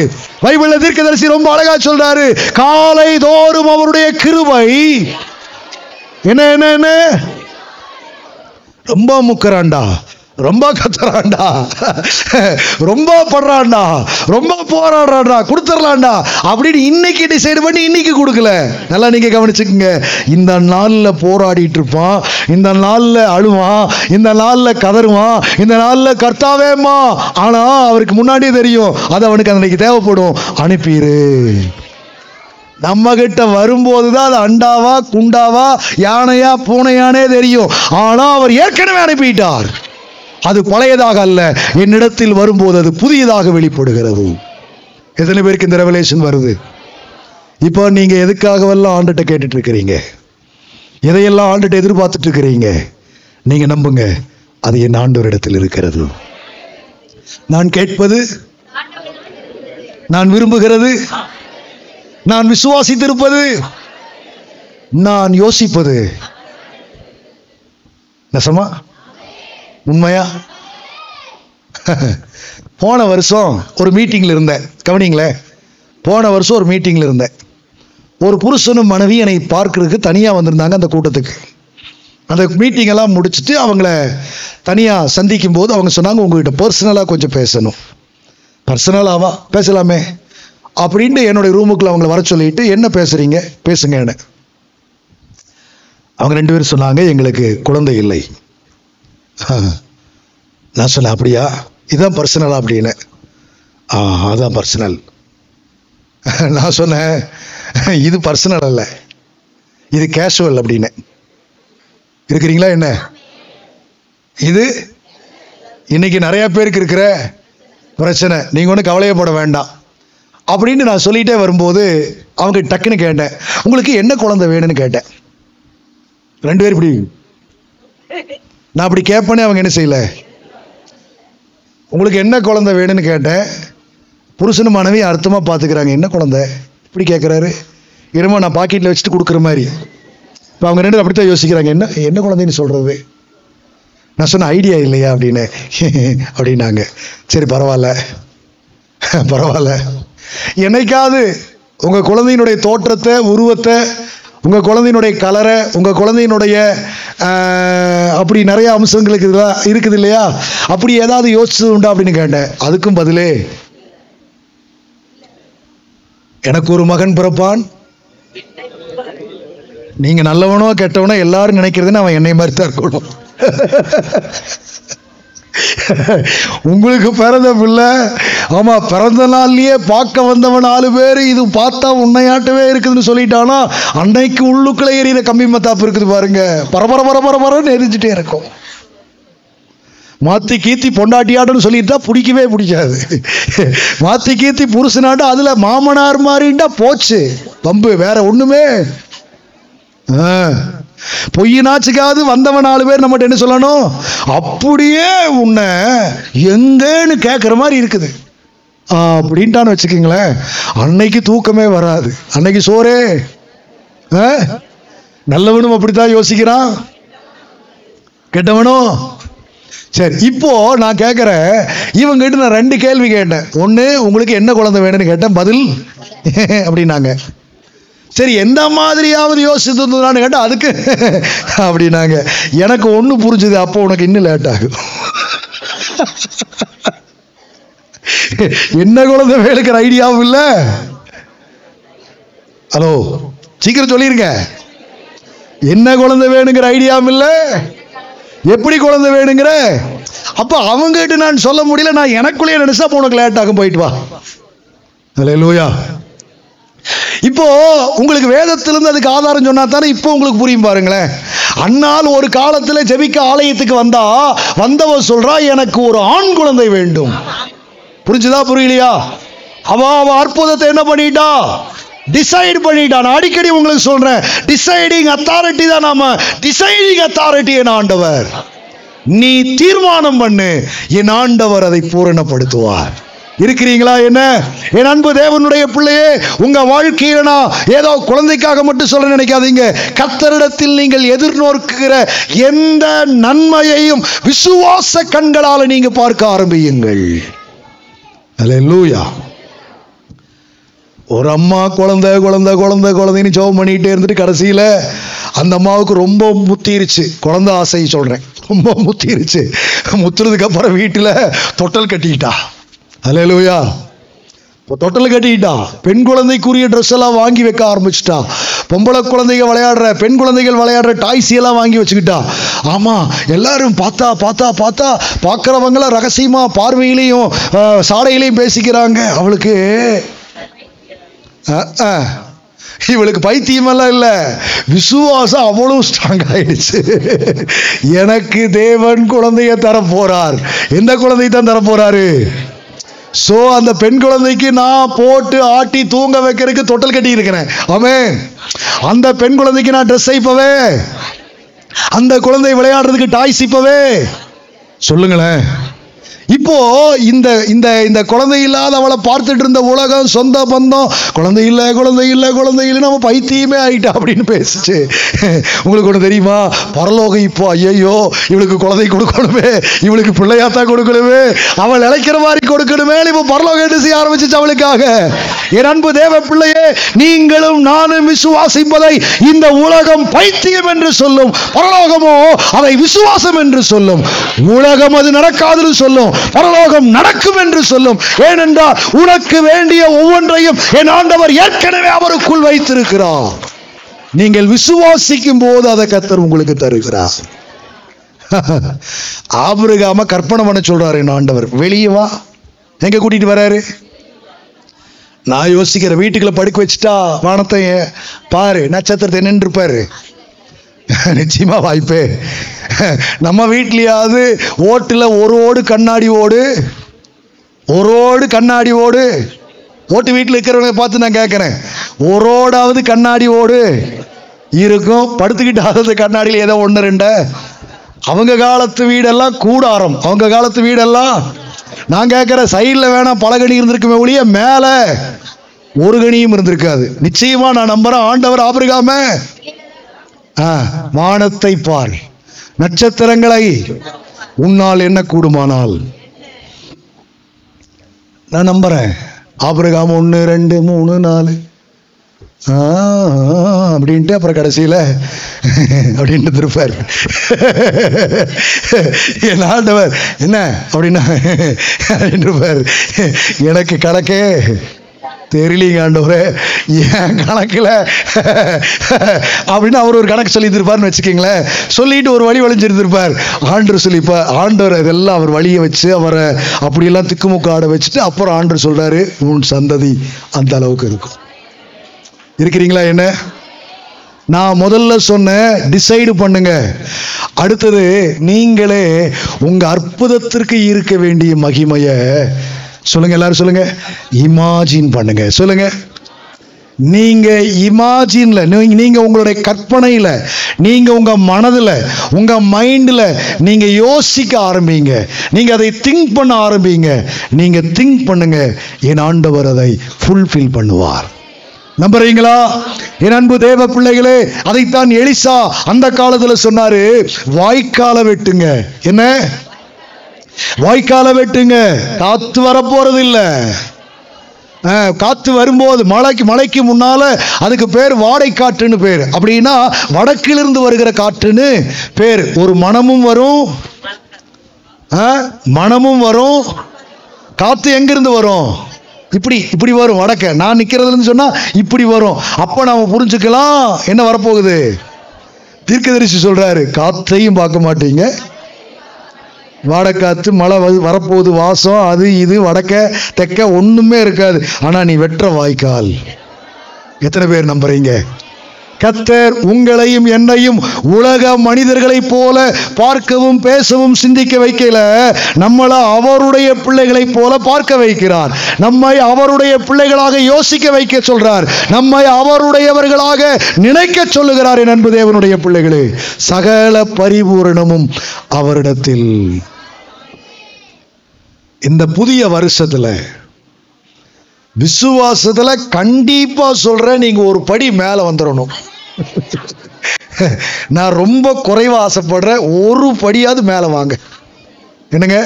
Speaker 1: பைபிளில் தீர்க்கதரிசி ரொம்ப அழகா சொல்கிறாரு காலை தோறும் அவருடைய கிருவை என்ன என்ன என்ன? ரொம்ப முக்கராண்டா ரொம்ப கத்துறான்டா. ரொம்ப படுறான்டா. ரொம்ப போராடுறான்டா. கொடுத்துடலாம்டா. அப்படின்னு இன்னைக்கு டிசைடு பண்ணி இன்னைக்கு கொடுக்கல. நல்லா நீங்க கவனிச்சுக்கோங்க. இந்த நாளில் போராடிட்டு இருப்பான். இந்த நாளில் அழுவான். இந்த நாளில் கதறுவான். இந்த நாளில் கர்த்தாவேம்மா ஆனா அவருக்கு முன்னாடியே தெரியும். அது அவனுக்கு அன்னைக்கு தேவைப்படும். அனுப்பிடு நம்ம கிட்ட வரும்போது தான் அது அண்டாவா குண்டாவா யானையா பூனையானே தெரியும். ஆனால் அவர் ஏற்கனவே அனுப்பிட்டார். அது பழையதாக அல்ல. என்னிடத்தில் வரும்போது அது புதியதாக வெளிப்படுகிறது. எத்தனை பேருக்கு இந்த ரெவலேஷன் வருது? இப்போ நீங்கள் எதுக்காகவெல்லாம் ஆண்டுகிட்ட கேட்டுட்டு இருக்கிறீங்க எதையெல்லாம் ஆண்டுகிட்ட எதிர்பார்த்துட்டு இருக்கிறீங்க நீங்கள் நம்புங்க அது என் ஆண்டவரிடத்தில் இருக்கிறது. நான் கேட்பது நான் விரும்புகிறது நான் விசுவாசித்திருப்பது நான் யோசிப்பது. நெசமா? உண்மையா? போன வருஷம் ஒரு மீட்டிங்கில் இருந்தேன். கவனிங்களேன் போன வருஷம் ஒரு மீட்டிங்கில் இருந்தேன். ஒரு புருஷனும் மனைவி என்னை பார்க்கறதுக்கு தனியாக வந்திருந்தாங்க அந்த கூட்டத்துக்கு. அந்த மீட்டிங் எல்லாம் முடிச்சுட்டு அவங்கள தனியாக சந்திக்கும் போது அவங்க சொன்னாங்க உங்ககிட்ட பர்சனலாக கொஞ்சம் பேசணும். பர்சனலாவா பேசலாமே. அப்படின்ட்டு என்னுடைய ரூமுக்குள்ள அவங்கள வர சொல்லிட்டு என்ன பேசுறீங்க? பேசுங்க என்ன அவங்க ரெண்டு பேரும் சொன்னாங்க எங்களுக்கு குழந்தை இல்லை. *laughs* நான் சொன்னேன் அப்படியா? இதுதான் பர்சனலா அப்படின்னு. ஆ அதான் பர்சனல் *laughs* நான் சொன்னேன் *laughs* இது பர்சனல் அல்ல. இது கேஷுவல் அப்படின்னு. இருக்கிறீங்களா என்ன? இது? இன்னைக்கு நிறையா பேருக்கு இருக்கிற பிரச்சனை. நீங்கள் ஒன்றும் கவலையப்பட வேண்டாம். அப்படின்னு நான் சொல்லிட்டே வரும்போது அவங்க டக்குன்னு கேட்டேன் உங்களுக்கு என்ன குழந்தை வேணும்னு கேட்டேன்? ரெண்டு பேரும் இப்படி. நான் அப்படி கேட்பேனே அவங்க என்ன செய்யலை? உங்களுக்கு என்ன குழந்தை வேணும்னு கேட்டேன். புருஷனும் மனைவி அர்த்தமாக பார்த்துக்கிறாங்க என்ன குழந்தை? இப்படி கேட்குறாரு. என்னமோ நான் பாக்கெட்டில் வச்சுட்டு கொடுக்குற மாதிரி. இப்போ அவங்க ரெண்டு அப்படித்தான் யோசிக்கிறாங்க. என்ன என்ன குழந்தைன்னு சொல்கிறது நான் சொன்ன ஐடியா இல்லையா அப்படின்னு. *laughs* அப்படின்னாங்க. சரி பரவாயில்ல. *laughs* பரவாயில்ல. என்னைக்காவது உங்கள் குழந்தையினுடைய தோற்றத்தை உருவத்தை உங்கள் குழந்தையினுடைய கலரை உங்கள் குழந்தையினுடைய அப்படி நிறைய அம்சங்களுக்கு இதெல்லாம் இருக்குது இல்லையா? அப்படி ஏதாவது யோசிச்சது உண்டா அப்படின்னு கேட்டேன். அதுக்கும் பதிலே எனக்கு ஒரு மகன் பிறப்பான். நீங்கள் நல்லவனோ கெட்டவனோ எல்லாரும் நினைக்கிறதுன்னு அவன் என்னை மாதிரி தான் இருக்கணும். *laughs* *laughs* உங்களுக்கு பிறந்த பிள்ளை. ஆமாம் பிறந்த நாள்லயே பார்க்க வந்தவன் நாலு பேர் இது பார்த்தா உன்னையாட்டவே இருக்குதுன்னு சொல்லிட்டானா அன்னைக்கு உள்ளுக்குள்ள எறிகிற கம்பி மத்தாப்பு இருக்குது பாருங்க. பரபர பரபர பரன்னு எரிஞ்சிட்டே இருக்கும். மாத்தி கீர்த்தி பொண்டாட்டியாடுன்னு சொல்லிட்டா பிடிக்கவே பிடிக்காது. *laughs* மாத்தி கீர்த்தி புருஷனாட்டம் அதில் மாமனார் மாதிரின்டா போச்சு. பம்பு வேற ஒன்றுமே ஆ. பொய்யினாச்சுக்காவது வந்தவன் நாலு பேர் நம்மகிட்ட என்ன சொல்லணும்? அப்படியே உன்னை எங்கேன்னு கேட்குற மாதிரி இருக்குது. அப்படின்ட்டான்னு வச்சுக்கிங்களேன் அன்னைக்கு தூக்கமே வராது. அன்னைக்கு சோறே நல்லவனும் அப்படித்தான் யோசிக்கிறான். கெட்டவனும். சரி இப்போ நான் கேட்குறேன் இவங்ககிட்ட நான் ரெண்டு கேள்வி கேட்டேன். ஒன்று உங்களுக்கு என்ன குழந்தை வேணும்னு கேட்டேன் பதில்? அப்படின்னாங்க. சரி எந்த மாதிரியாவது யோசித்து கேட்டால் அதுக்கு *laughs* அப்படின்னாங்க. எனக்கு ஒன்று புரிஞ்சுது அப்போ உனக்கு இன்னும் லேட் ஆகும் *laughs* என்ன குழந்தை வேலுக்கிற ஐடியாவும் இல்லை. ஹலோ சீக்கிரம் சொல்லிருங்க. என்ன குழந்தை வேணுங்கிற ஐடியாவும் இல்லை. எப்படி குழந்தை வேணுங்கிற? அப்போ அவங்ககிட்ட நான் சொல்ல முடியல நான் எனக்குள்ளேயே நினைச்சா உனக்கு லேட் ஆகும் போயிட்டு வா. லூயா இப்போ உங்களுக்கு வேதத்திலிருந்து அதுக்கு ஆதாரம் சொன்னா தானே இப்போ உங்களுக்கு புரியும் பாருங்களேன். அன்னால் ஒரு காலத்துல ஜெபிக்க ஆலயத்துக்கு வந்தா வந்தவ சொல்றா எனக்கு ஒரு ஆண் குழந்தை வேண்டும். புரிஞ்சுதா புரியலையா? அவ அவ அற்புதத்தை என்ன பண்ணிட்டா? டிசைட் பண்ணிட்டா. நான் அடிக்கடி உங்களுக்கு சொல்றேன் டிசைடிங் அத்தாரிட்டி தான் நாம. டிசைடிங் அத்தாரிட்டி என் ஆண்டவர். நீ தீர்மானம் பண்ணு என் ஆண்டவர் அதை பூரணப்படுத்துவார். இருக்கிறீங்களா என்ன? என் அன்பு தேவனுடைய பிள்ளையே உங்க வாழ்க்கையில நான் ஏதோ குழந்தைக்காக மட்டும் சொல்ல நினைக்காதீங்க. கத்தரிடத்தில் நீங்கள் எதிர்நோக்குகிற எந்த நன்மையையும் விசுவாச கண்களால நீங்க பார்க்க ஆரம்பியுங்கள். அல்லேலூயா ஒரு அம்மா குழந்தை குழந்தை குழந்தை குழந்தைன்னு ஜோம் பண்ணிட்டே இருந்துட்டு கடைசியில அந்த அம்மாவுக்கு ரொம்ப முத்திருச்சு. குழந்தை ஆசை சொல்றேன். ரொம்ப முத்திருச்சு. முத்துறதுக்கு அப்புறம் வீட்டில் தொட்டல் கட்டிக்கிட்டா. அல்லேலூயா இப்போ தொட்டல் கட்டிக்கிட்டா பெண் குழந்தைக்குரிய ட்ரெஸ் எல்லாம் வாங்கி வைக்க ஆரம்பிச்சிட்டா. பொம்பளை குழந்தைங்க விளையாடுற பெண் குழந்தைகள் விளையாடுற டாய்ஸ் எல்லாம் வாங்கி வச்சுக்கிட்டா. ஆமாம் எல்லாரும் பார்த்தா பார்த்தா பார்த்தா பார்க்குறவங்கள ரகசியமாக பார்வையிலையும் சாடையிலையும் பேசிக்கிறாங்க. அவளுக்கு இவளுக்கு பைத்தியமெல்லாம் இல்லை. விசுவாசம் அவ்வளவு ஸ்ட்ராங் ஆயிடுச்சு. எனக்கு தேவன் குழந்தைய தரப்போறார். எந்த குழந்தைய தான் தரப்போறாரு? ஸோ சோ அந்த பெண் குழந்தைக்கு நான் போட்டு ஆட்டி தூங்க வைக்கிறதுக்கு தொட்டல் கட்டி இருக்கிறேன். ஆமென். அந்த பெண் குழந்தைக்கு நான் ட்ரெஸ் இப்பவே அந்த குழந்தை விளையாடுறதுக்கு டாய்ஸ் இப்பவே சொல்லுங்களேன். இப்போ இந்த இந்த இந்த குழந்தை இல்லாத அவளை பார்த்துட்டு இருந்த உலகம் சொந்த பந்தம் குழந்தை இல்லை குழந்தை இல்லை குழந்தை இல்லை நம்ம பைத்தியமே ஆயிட்டா அப்படின்னு பேசுச்சு. உங்களுக்கு ஒன்று தெரியுமா? பரலோகம் இப்போ ஐயையோ இவளுக்கு குழந்தை கொடுக்கணுமே இவளுக்கு பிள்ளையாத்தான் கொடுக்கணுமே அவள் இழைக்கிற மாதிரி கொடுக்கணுமே இப்போ பரலோகம் எடுத்து செய்ய ஆரம்பிச்சிச்சு அவளுக்காக? என் அன்பு தேவ பிள்ளையே நீங்களும் நானும் விசுவாசிப்பதை இந்த உலகம் பைத்தியம் என்று சொல்லும். பரலோகமோ அதை விசுவாசம் என்று சொல்லும். உலகம் அது நடக்காதுன்னு சொல்லும். பரலோகம் நடக்கும் என்று சொல்லும். ஏனென்றால் உனக்கு வேண்டிய ஒவ்வொன்றையும் என் ஆண்டவர் ஏற்கனவே அவருக்குள் வைத்திருக்கிறார். நீங்கள் விசுவாசிக்கும் போது அதை கத்தர் உங்களுக்கு தருகிறார். *laughs* ஆபிரகாம கற்பனை பண்ண சொல்றாரு என் ஆண்டவர். வெளியே வா. எங்க கூட்டிட்டு வராரு? நான் யோசிக்கிற வீட்டுக்குள்ள படுக்க வச்சுட்டா வானத்தை பாரு நட்சத்திரத்தை நின்று இருப்பாரு *laughs* நிச்சயமா வாய்ப்பே. நம்ம வீட்லயாவது ஓட்டுல ஒரு ஓடு கண்ணாடி ஓடு. ஒரு ஓடு கண்ணாடி ஓடு. ஓட்டு வீட்டில் இருக்கிறவங்க பார்த்து நான் கேட்குறேன் ஒரு ஓடாவது கண்ணாடி ஓடு. இருக்கும். படுத்துக்கிட்டாவது கண்ணாடியில் ஏதோ ஒன்று ரெண்டு. அவங்க காலத்து வீடெல்லாம் கூடாரம். அவங்க காலத்து வீடெல்லாம் நான் கேட்குற சைடில் வேணா பலகணி இருந்திருக்குமே ஒழிய மேலே ஒரு கணியும் இருந்திருக்காது. நிச்சயமாக நான் நம்புறேன். ஆண்டவர் ஆபிரகாம. வானத்தை பார். நட்சத்திரங்களை. உன்னால் என்ன கூடுமானால்? நான் நம்புறேன். ஆபிரகாம் ஒன்று ரெண்டு மூணு நாலு. ஆ, அப்படின்ட்டு அப்புறம் கடைசியில் அப்படின்ட்டு திருப்பார். என் ஆண்டவர் என்ன அப்படின்னா அப்படின்னு இருப்பார். எனக்கு கணக்கே தெரியலீங்க ஆண்டவரே என் கணக்கில்? அப்படின்னு அவர் ஒரு கணக்கு சொல்லியிருந்திருப்பார்னு வச்சுக்கோங்களேன். சொல்லிட்டு ஒரு வழி வளைஞ்சிருந்திருப்பார் ஆண்டர் சொல்லிப்பார் ஆண்டவர் இதெல்லாம் அவர் வழியை வச்சு அவரை அப்படியெல்லாம் திக்குமுக்கு ஆட வச்சுட்டு அப்புறம் ஆண்டர் சொல்றாரு உன் சந்ததி அந்த அளவுக்கு இருக்கும். இருக்கிறீங்களா என்ன? நான் முதல்ல சொன்னேன் டிசைடு பண்ணுங்க. அடுத்தது நீங்களே உங்கள் அற்புதத்திற்கு இருக்க வேண்டிய மகிமையை சொல்லுங்க எல்லாரும் சொல்லுங்க. இமாஜின் பண்ணுங்க. சொல்லுங்க. நீங்க இமாஜின்ல நீங்க உங்களுடைய கற்பனையில நீங்க உங்க மனதுல உங்க மைண்ட்ல நீங்க யோசிக்க ஆரம்பிங்க. நீங்க அதை திங்க் பண்ண ஆரம்பிங்க. நீங்க திங்க் பண்ணுங்க. என் ஆண்டவர் அதை ஃபுல்ஃபில் பண்ணுவார். நம்புறீங்களா? என் அன்பு தேவ பிள்ளைகளே அதைத்தான் எலிசா அந்த காலத்துல சொன்னாரு. வாய்க்கால வெட்டுங்க. என்ன? வாய்க்கால வெட்டுங்க. காத்து வரப்போறது இல்லை காற்று காத்து வரும்போது மழைக்கு மழைக்கு முன்னால அதுக்கு பேர் வாடை காற்றுன்னு பேர். அப்படின்னா வடக்கிலிருந்து வருகிற காற்றுன்னு பேர். ஒரு மனமும் வரும். மனமும் வரும். காத்து எங்கிருந்து வரும்? இப்படி இப்படி வரும் வடக்க. நான் நிற்கிறதுலன்னு சொன்னால் இப்படி வரும். அப்போ நாம் புரிஞ்சுக்கலாம். என்ன வரப்போகுது? தீர்க்கதரிசி சொல்கிறாரு காற்றையும் பார்க்க மாட்டீங்க. வாடக்காத்து மழை வ வரப்போகுது வாசம் அது இது வடக்க தெக்க ஒன்றுமே இருக்காது. ஆனால் நீ வெற்ற வாய்க்கால். எத்தனை பேர் நம்புறீங்க? கத்தர் உங்களையும் என்னையும் உலக மனிதர்களைப் போல பார்க்கவும் பேசவும் சிந்திக்க வைக்கல. நம்மளை அவருடைய பிள்ளைகளைப் போல பார்க்க வைக்கிறார். நம்மை அவருடைய பிள்ளைகளாக யோசிக்க வைக்க சொல்றார். நம்மை அவருடையவர்களாக நினைக்க சொல்லுகிறார் என் அன்பு தேவனுடைய பிள்ளைகளே. சகல பரிபூரணமும் அவரிடத்தில். இந்த புதிய வருஷத்தில் விசுவாசத்தில் கண்டிப்பாக சொல்கிறேன் நீங்கள் ஒரு படி மேலே வந்துடணும் *laughs* நான் ரொம்ப குறைவாக ஆசைப்படுறேன் ஒரு படியாவது மேலே வாங்க. என்னங்க?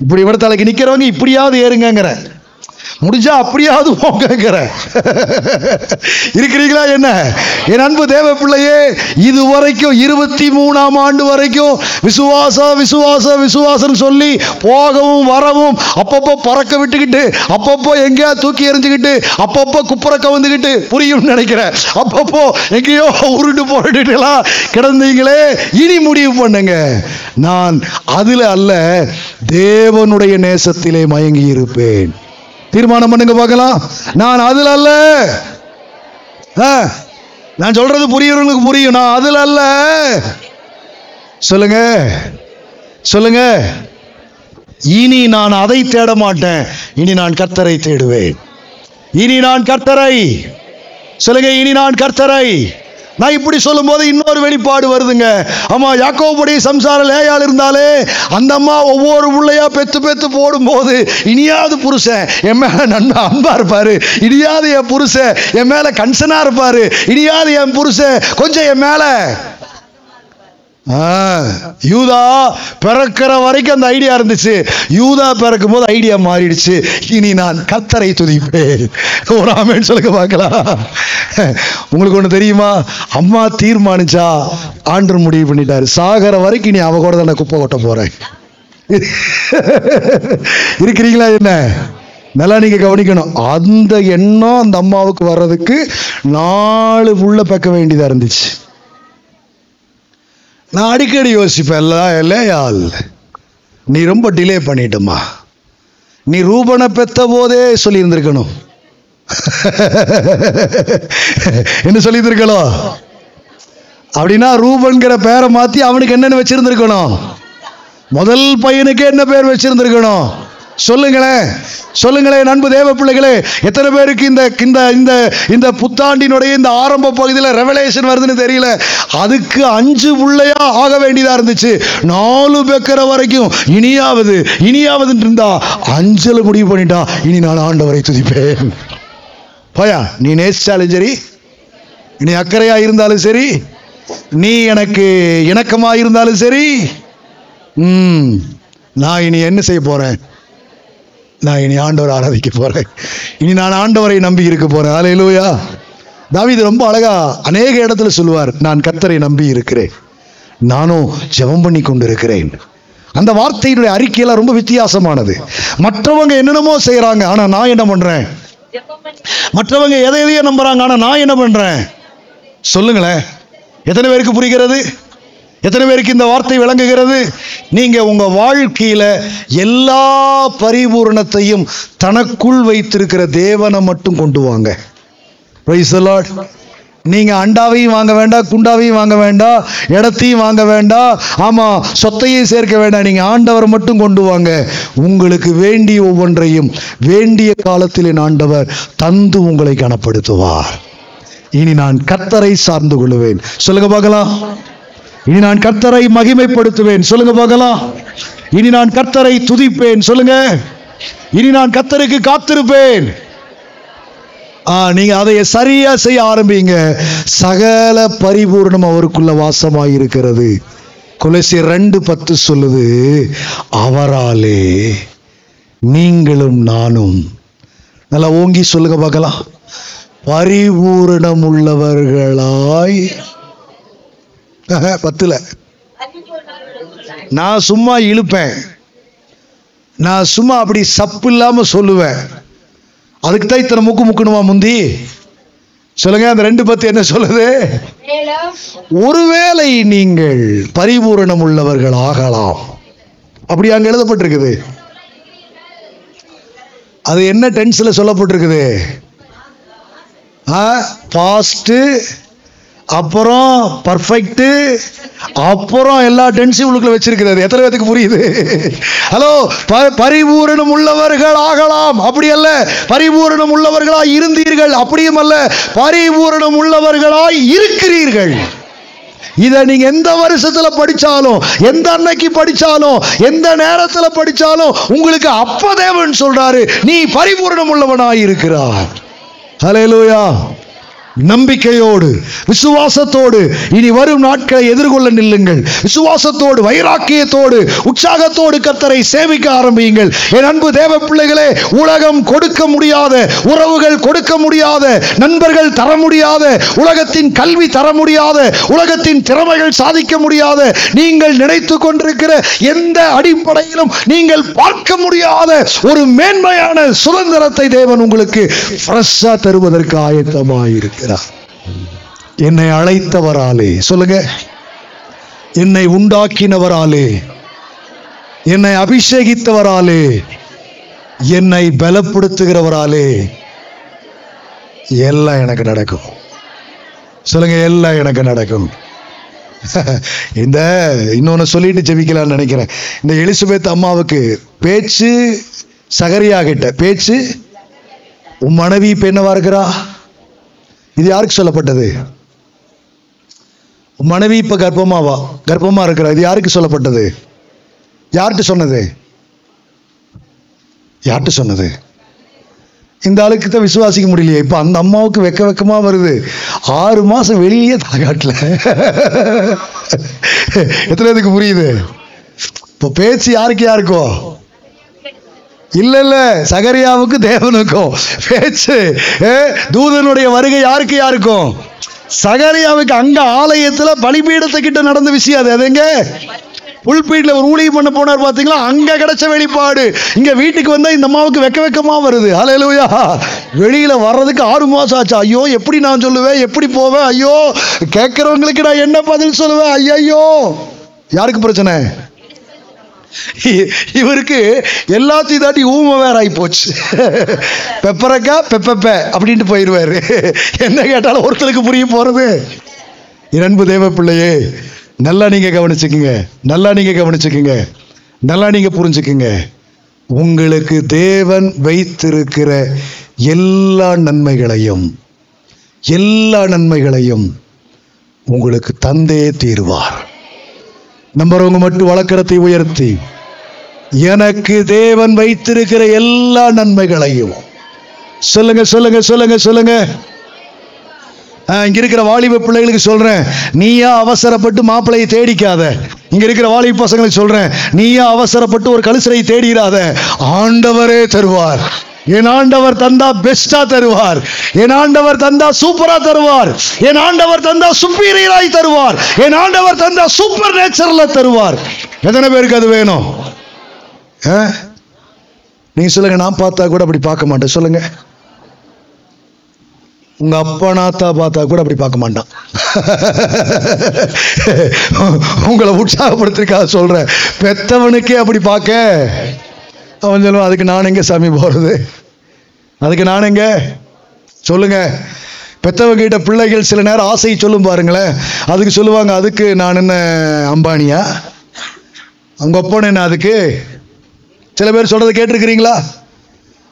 Speaker 1: இப்படி விட தலைக்கு நிற்கிறவங்க இப்படியாவது ஏறுங்கங்கிறேன் முடிஞ்சா அப்படியாவது போங்கிற இருக்கிறீங்களா என்ன? என் அன்பு தேவ பிள்ளையே இது வரைக்கும் இருபத்தி மூணாம் ஆண்டு வரைக்கும் விசுவாச விசுவாச விசுவாசம் சொல்லி போகவும் வரவும் அப்பப்போ பறக்க விட்டுக்கிட்டு அப்பப்போ எங்கேயா தூக்கி எறிஞ்சுக்கிட்டு அப்பப்போ குப்புற கவுந்துக்கிட்டு புரியும் நினைக்கிறேன். அப்பப்போ எங்கேயோ உருண்டு போட்டுட்டுலாம் கிடந்தீங்களே இனி முடிவு பண்ணுங்க. நான் அதில் அல்ல தேவனுடைய நேசத்திலே மயங்கி இருப்பேன். தீர்மானம் பண்ணுங்க பார்க்கலாம். நான் அதில் அல்ல. ஆ, நான் சொல்றது புரியறவங்களுக்கு புரியும். நான் அதில் அல்ல. சொல்லுங்க. சொல்லுங்க. இனி நான் அதை தேட மாட்டேன். இனி நான் கர்த்தரை தேடுவேன். இனி நான் கர்த்தரை. சொல்லுங்க இனி நான் கர்த்தரை. நான் இப்படி சொல்லும்போது இன்னொரு வெளிப்பாடு வருதுங்க. ஆமா யாக்கோபுடைய சம்சார லேயால் இருந்தாலே அந்த அம்மா ஒவ்வொரு பிள்ளையா பெத்து பெத்து போடும்போது இனியாவது புருஷன் என் மேல நன்மை அன்பா இருப்பாரு. இனியாவது என் புருஷன் என் மேல கன்சனா இருப்பாரு. இனியாவது என் புருஷன் கொஞ்சம் என் மேல யூதா பிறக்கிற வரைக்கும் அந்த ஐடியா இருந்துச்சு. யூதா பிறக்கும் போது ஐடியா மாறிடுச்சு. இனி நான் கத்தரை துதிப்பேன். ஒரு ஆமேன்னு சொல்லுங்க பார்க்கலாம். உங்களுக்கு ஒன்று தெரியுமா? அம்மா தீர்மானிச்சா ஆண்டு முடிவு பண்ணிட்டாரு. சாகர வரைக்கும் நீ அவ கூட தானே குப்பை கொட்ட போறேன் இருக்கிறீங்களா என்ன? நல்லா நீங்க கவனிக்கணும். அந்த எண்ணம் அந்த அம்மாவுக்கு வர்றதுக்கு நாலு உள்ள பக்க வேண்டியதா இருந்துச்சு. நான் அடிக்கடி யோசிப்பேன் எல்லாம் நீ ரொம்ப டிலே பண்ணிட்டம்மா நீ ரூபனை பெத்த போதே சொல்லியிருந்திருக்கணும். *laughs* என்ன சொல்லியிருந்திருக்கணும் அப்படின்னா ரூபன்கிற பேரை மாற்றி அவனுக்கு என்னென்ன வச்சுருந்துருக்கணும். முதல் பையனுக்கு என்ன பேர் வச்சுருந்துருக்கணும்? சொல்லுங்களேன். சொல்லுங்களேன் அன்பு தேவ பிள்ளைகளே எத்தனை பேருக்கு இந்த இந்த இந்த இந்த புத்தாண்டினுடைய இந்த ஆரம்ப பகுதியில் ரெவலேஷன் வருதுன்னு தெரியல. அதுக்கு அஞ்சு உள்ளையா ஆக வேண்டியதா இருந்துச்சு. நாலு பேக்கரை வரைக்கும் இனியாவது இனியாவதுன்னு இருந்தா அஞ்சல் முடிவு பண்ணிட்டா இனி நான் ஆண்டவரை துதிப்பேன். போயா நீ நேசிச்சாலும் சரி நீ அக்கறையா இருந்தாலும் சரி நீ எனக்கு இணக்கமா இருந்தாலும் சரி ம் நான் இனி என்ன செய்ய போறேன்? நான் இனி ஆண்டவரை ஆராதிக்க போகிறேன் இனி நான் ஆண்டவரை நம்பி இருக்க போகிறேன் போறேன். தாவி இது ரொம்ப அழகா அநேக இடத்துல சொல்லுவார் நான் கர்த்தரை நம்பி இருக்கிறேன். நானும் ஜெபம் பண்ணி கொண்டு இருக்கிறேன் அந்த வார்த்தையினுடைய அறிக்கையெல்லாம் ரொம்ப வித்தியாசமானது. மற்றவங்க என்னென்னமோ செய்கிறாங்க ஆனால் நான் என்ன பண்ணுறேன் மற்றவங்க எதை எதையோ நம்புறாங்க ஆனால் நான் என்ன பண்ணுறேன் சொல்லுங்களேன். எத்தனை பேருக்கு புரிகிறது? எத்தனை பேருக்கு இந்த வார்த்தை விளங்குகிறது? நீங்கள் உங்கள் வாழ்க்கையில் எல்லா பரிபூரணத்தையும் தனக்குள் வைத்திருக்கிற தேவனை மட்டும் கொண்டு வாங்க. நீங்கள் அண்டாவையும் வாங்க வேண்டாம் குண்டாவையும் வாங்க வேண்டாம் இடத்தையும் வாங்க வேண்டாம் ஆமாம் சொத்தையும் சேர்க்க வேண்டாம் நீங்கள் ஆண்டவரை மட்டும் கொண்டு வாங்க. உங்களுக்கு வேண்டிய ஒவ்வொன்றையும் வேண்டிய காலத்தில் என் ஆண்டவர் தந்து உங்களை கனப்படுத்துவார். இனி நான் கத்தரை சார்ந்து கொள்வேன். சொல்லுங்க பார்க்கலாம். இனி நான் கர்த்தரை மகிமைப்படுத்துவேன். சொல்லுங்க பார்க்கலாம். இனி நான் கர்த்தரை துதிப்பேன். சொல்லுங்க. இனி நான் கர்த்தருக்கு காத்திருப்பேன். ஆ நீங்க அதை சரியா செய்ய ஆரம்பிங்க. சகல பரிபூர்ணம் அவருக்குள்ள வாசமாக இருக்கிறது கொலசியர் ரெண்டு பத்து சொல்லுது அவராலே நீங்களும் நானும். நல்லா ஓங்கி சொல்லுங்க பார்க்கலாம். பரிபூரணம் உள்ளவர்களாய் *laughs* பத்துல. நான் சும்மா இழுப்பேன். நான் சும்மா அப்படி சப்பு இல்லாம சொல்லுவேன். அதுக்கு தான் இத்தனை முக்கு முக்கணுமா முந்தி? சொல்லுங்க அந்த ரெண்டு பத்து என்ன சொல்லுது? ஒருவேளை நீங்கள் பரிபூரணம் உள்ளவர்கள் ஆகலாம். அப்படி அங்க எழுதப்பட்டிருக்குது. அது என்ன டென்ஸ்ல சொல்லப்பட்டிருக்குது? பாஸ்ட் அப்புறம் பர்ஃபெக்ட்டு அப்புறம் எல்லா டென்ஸையும் உள்ளுக்குள்ள வச்சிருக்கிறது. எத்தனை பேத்துக்கு புரியுது? ஹலோ ப- பரிபூரணம் உள்ளவர்கள் ஆகலாம். அப்படி அல்ல பரிபூரணம் உள்ளவர்களாய் இருந்தீர்கள். அப்படியும் அல்ல பரிபூரணம் உள்ளவர்களாய் இருக்கிறீர்கள். இதை நீங்க எந்த வருஷத்துல படிச்சாலும் எந்த அன்னைக்கு படிச்சாலும் எந்த நேரத்துல படிச்சாலும் உங்களுக்கு அப்பதேவன் சொல்கிறாரு சொல்றாரு நீ பரிபூரணம் உள்ளவனாய் இருக்கிறாய். லூயா நம்பிக்கையோடு விசுவாசத்தோடு இனி வரும் நாட்களை எதிர்கொள்ள நில்லுங்கள். விசுவாசத்தோடு வைராக்கியத்தோடு உற்சாகத்தோடு கத்தரை சேமிக்க ஆரம்பியுங்கள். என் அன்பு தேவ பிள்ளைகளே உலகம் கொடுக்க முடியாத உறவுகள் கொடுக்க முடியாத நண்பர்கள் தர முடியாத உலகத்தின் கல்வி தர முடியாத உலகத்தின் திறமைகள் சாதிக்க முடியாத நீங்கள் நினைத்து கொண்டிருக்கிற எந்த அடிப்படையிலும் நீங்கள் பார்க்க முடியாத ஒரு மேன்மையான சுதந்திரத்தை தேவன் உங்களுக்கு ஃப்ரெஷ்ஷாக தருவதற்கு இருக்கிறார் என்னை அழைத்தவராலே சொல்லுங்க. என்னை உண்டாக்கினவராலே என்னை அபிஷேகித்தவராலே என்னை பலப்படுத்துகிறவராலே எல்லாம் எனக்கு நடக்கும். சொல்லுங்க எல்லாம் எனக்கு நடக்கும். *laughs* இந்த இன்னொன்னு சொல்லிட்டு ஜெபிக்கலாம்னு நினைக்கிறேன். இந்த எலிசபெத் அம்மாவுக்கு பேச்சு சகரியாகிட்ட பேச்சு உன் மனைவி இப்போ என்னவா இருக்கிறா? இது யாருக்கு சொல்லப்பட்டது? மனைவி இப்போ கர்ப்பமாவா? கர்ப்பமா இருக்கிறா. இது யாருக்கு சொல்லப்பட்டது? யார்கிட்ட சொன்னது? யார்கிட்ட சொன்னது? இந்த ஆளுக்கு தான் விசுவாசிக்க முடியலையே. இப்போ அந்த அம்மாவுக்கு வெக்க வெக்கமா வருது. ஆறு மாசம் வெளியே தாகாட்டல எத்தனை இதுக்கு புரியுது? இப்போ பேச்சு யாருக்கு யாருக்கோ? இல்ல இல்ல சகரியாவுக்கு தேவனுக்கும். பேச்சு ஏ, தூதனுடைய வருகை யாருக்கு யாருக்கும்? சகரியாவுக்கு அங்க ஆலயத்துல பலிபீடத்துக்கிட்ட நடந்த விஷயம் அது. எதுங்க புல்பீட்டில் ஒரு ஊழியம் பண்ண போனார் பார்த்தீங்களா அங்கே கிடைச்ச வெளிப்பாடு. இங்கே வீட்டுக்கு வந்தால் இந்த அம்மாவுக்கு வெக்க வெக்கமா வருது. ஹalleluya. வெளியில் வர்றதுக்கு ஆறு மாதம் ஆச்சு. ஐயோ எப்படி நான் சொல்லுவேன்? எப்படி போவேன்? ஐயோ கேட்குறவங்களுக்கு நான் என்ன பதில் சொல்லுவேன்? ஐயோ யாருக்கு பிரச்சனை? இவருக்கு எல்லாத்தையும் தாட்டி ஊமை வேற ஆகி போச்சு. பெப்பரக்கா பெப்பப்ப அப்படின்ட்டு போயிடுவாரு என்ன கேட்டாலும் ஒருத்தருக்கு புரிய போறது. இரண்டு தேவ பிள்ளையே நல்லா நீங்க கவனிச்சுக்குங்க. நல்லா நீங்க கவனிச்சுக்குங்க. நல்லா நீங்க புரிஞ்சுக்குங்க. உங்களுக்கு தேவன் வைத்திருக்கிற எல்லா நன்மைகளையும் எல்லா நன்மைகளையும் உங்களுக்கு தந்தே தீர்வார். நம்புறவங்க மட்டும் வழக்கரத்தை உயர்த்தி. எனக்கு தேவன் வைத்திருக்கிற எல்லா நன்மைகளையும். சொல்லுங்க சொல்லுங்க சொல்லுங்க சொல்லுங்க. இங்க இருக்கிற வாலிப பிள்ளைகளுக்கு சொல்றேன். நீயா அவசரப்பட்டு மாப்பிள்ளையை தேடிக்காத. இங்க இருக்கிற வாலிப பசங்களுக்கு சொல்றேன். நீயா அவசரப்பட்டு ஒரு கழுசரை தேடிடாத ஆண்டவரே தருவார். என் ஆண்டவர் தந்தா பெஸ்டா தருவார். என் ஆண்டவர் தந்தா சூப்பரா தருவார். என் ஆண்டவர் தந்தா சுப்பீரியராய் தருவார். என் ஆண்டவர் தந்தா சூப்பர் நேச்சர்ல தருவார். எத்தனை பேருக்கு அது வேணும்? ஆ? சொல்லுங்க நான் பார்த்தா கூட அப்படி பார்க்க மாட்டேன். சொல்லுங்க. உங்க அப்பா நாத்தா பார்த்தா கூட அப்படி பார்க்க மாட்டான். உங்களை உற்சாகப்படுத்திருக்கா சொல்றேன். பெத்தவனுக்கே அப்படி பார்க்க. அவன் சொல்லுவான் அதுக்கு நான் எங்க சாமி போறது? அதுக்கு நான் எங்க? சொல்லுங்க. பெத்தவங்க கிட்ட பிள்ளைகள் சில நேரம் ஆசை சொல்லும் பாருங்களேன். அதுக்கு சொல்லுவாங்க அதுக்கு நான் என்ன அம்பானியா? உங்க அப்பா என்ன அதுக்கு? சில பேர் சொல்றதை கேட்டிருக்கிறீங்களா?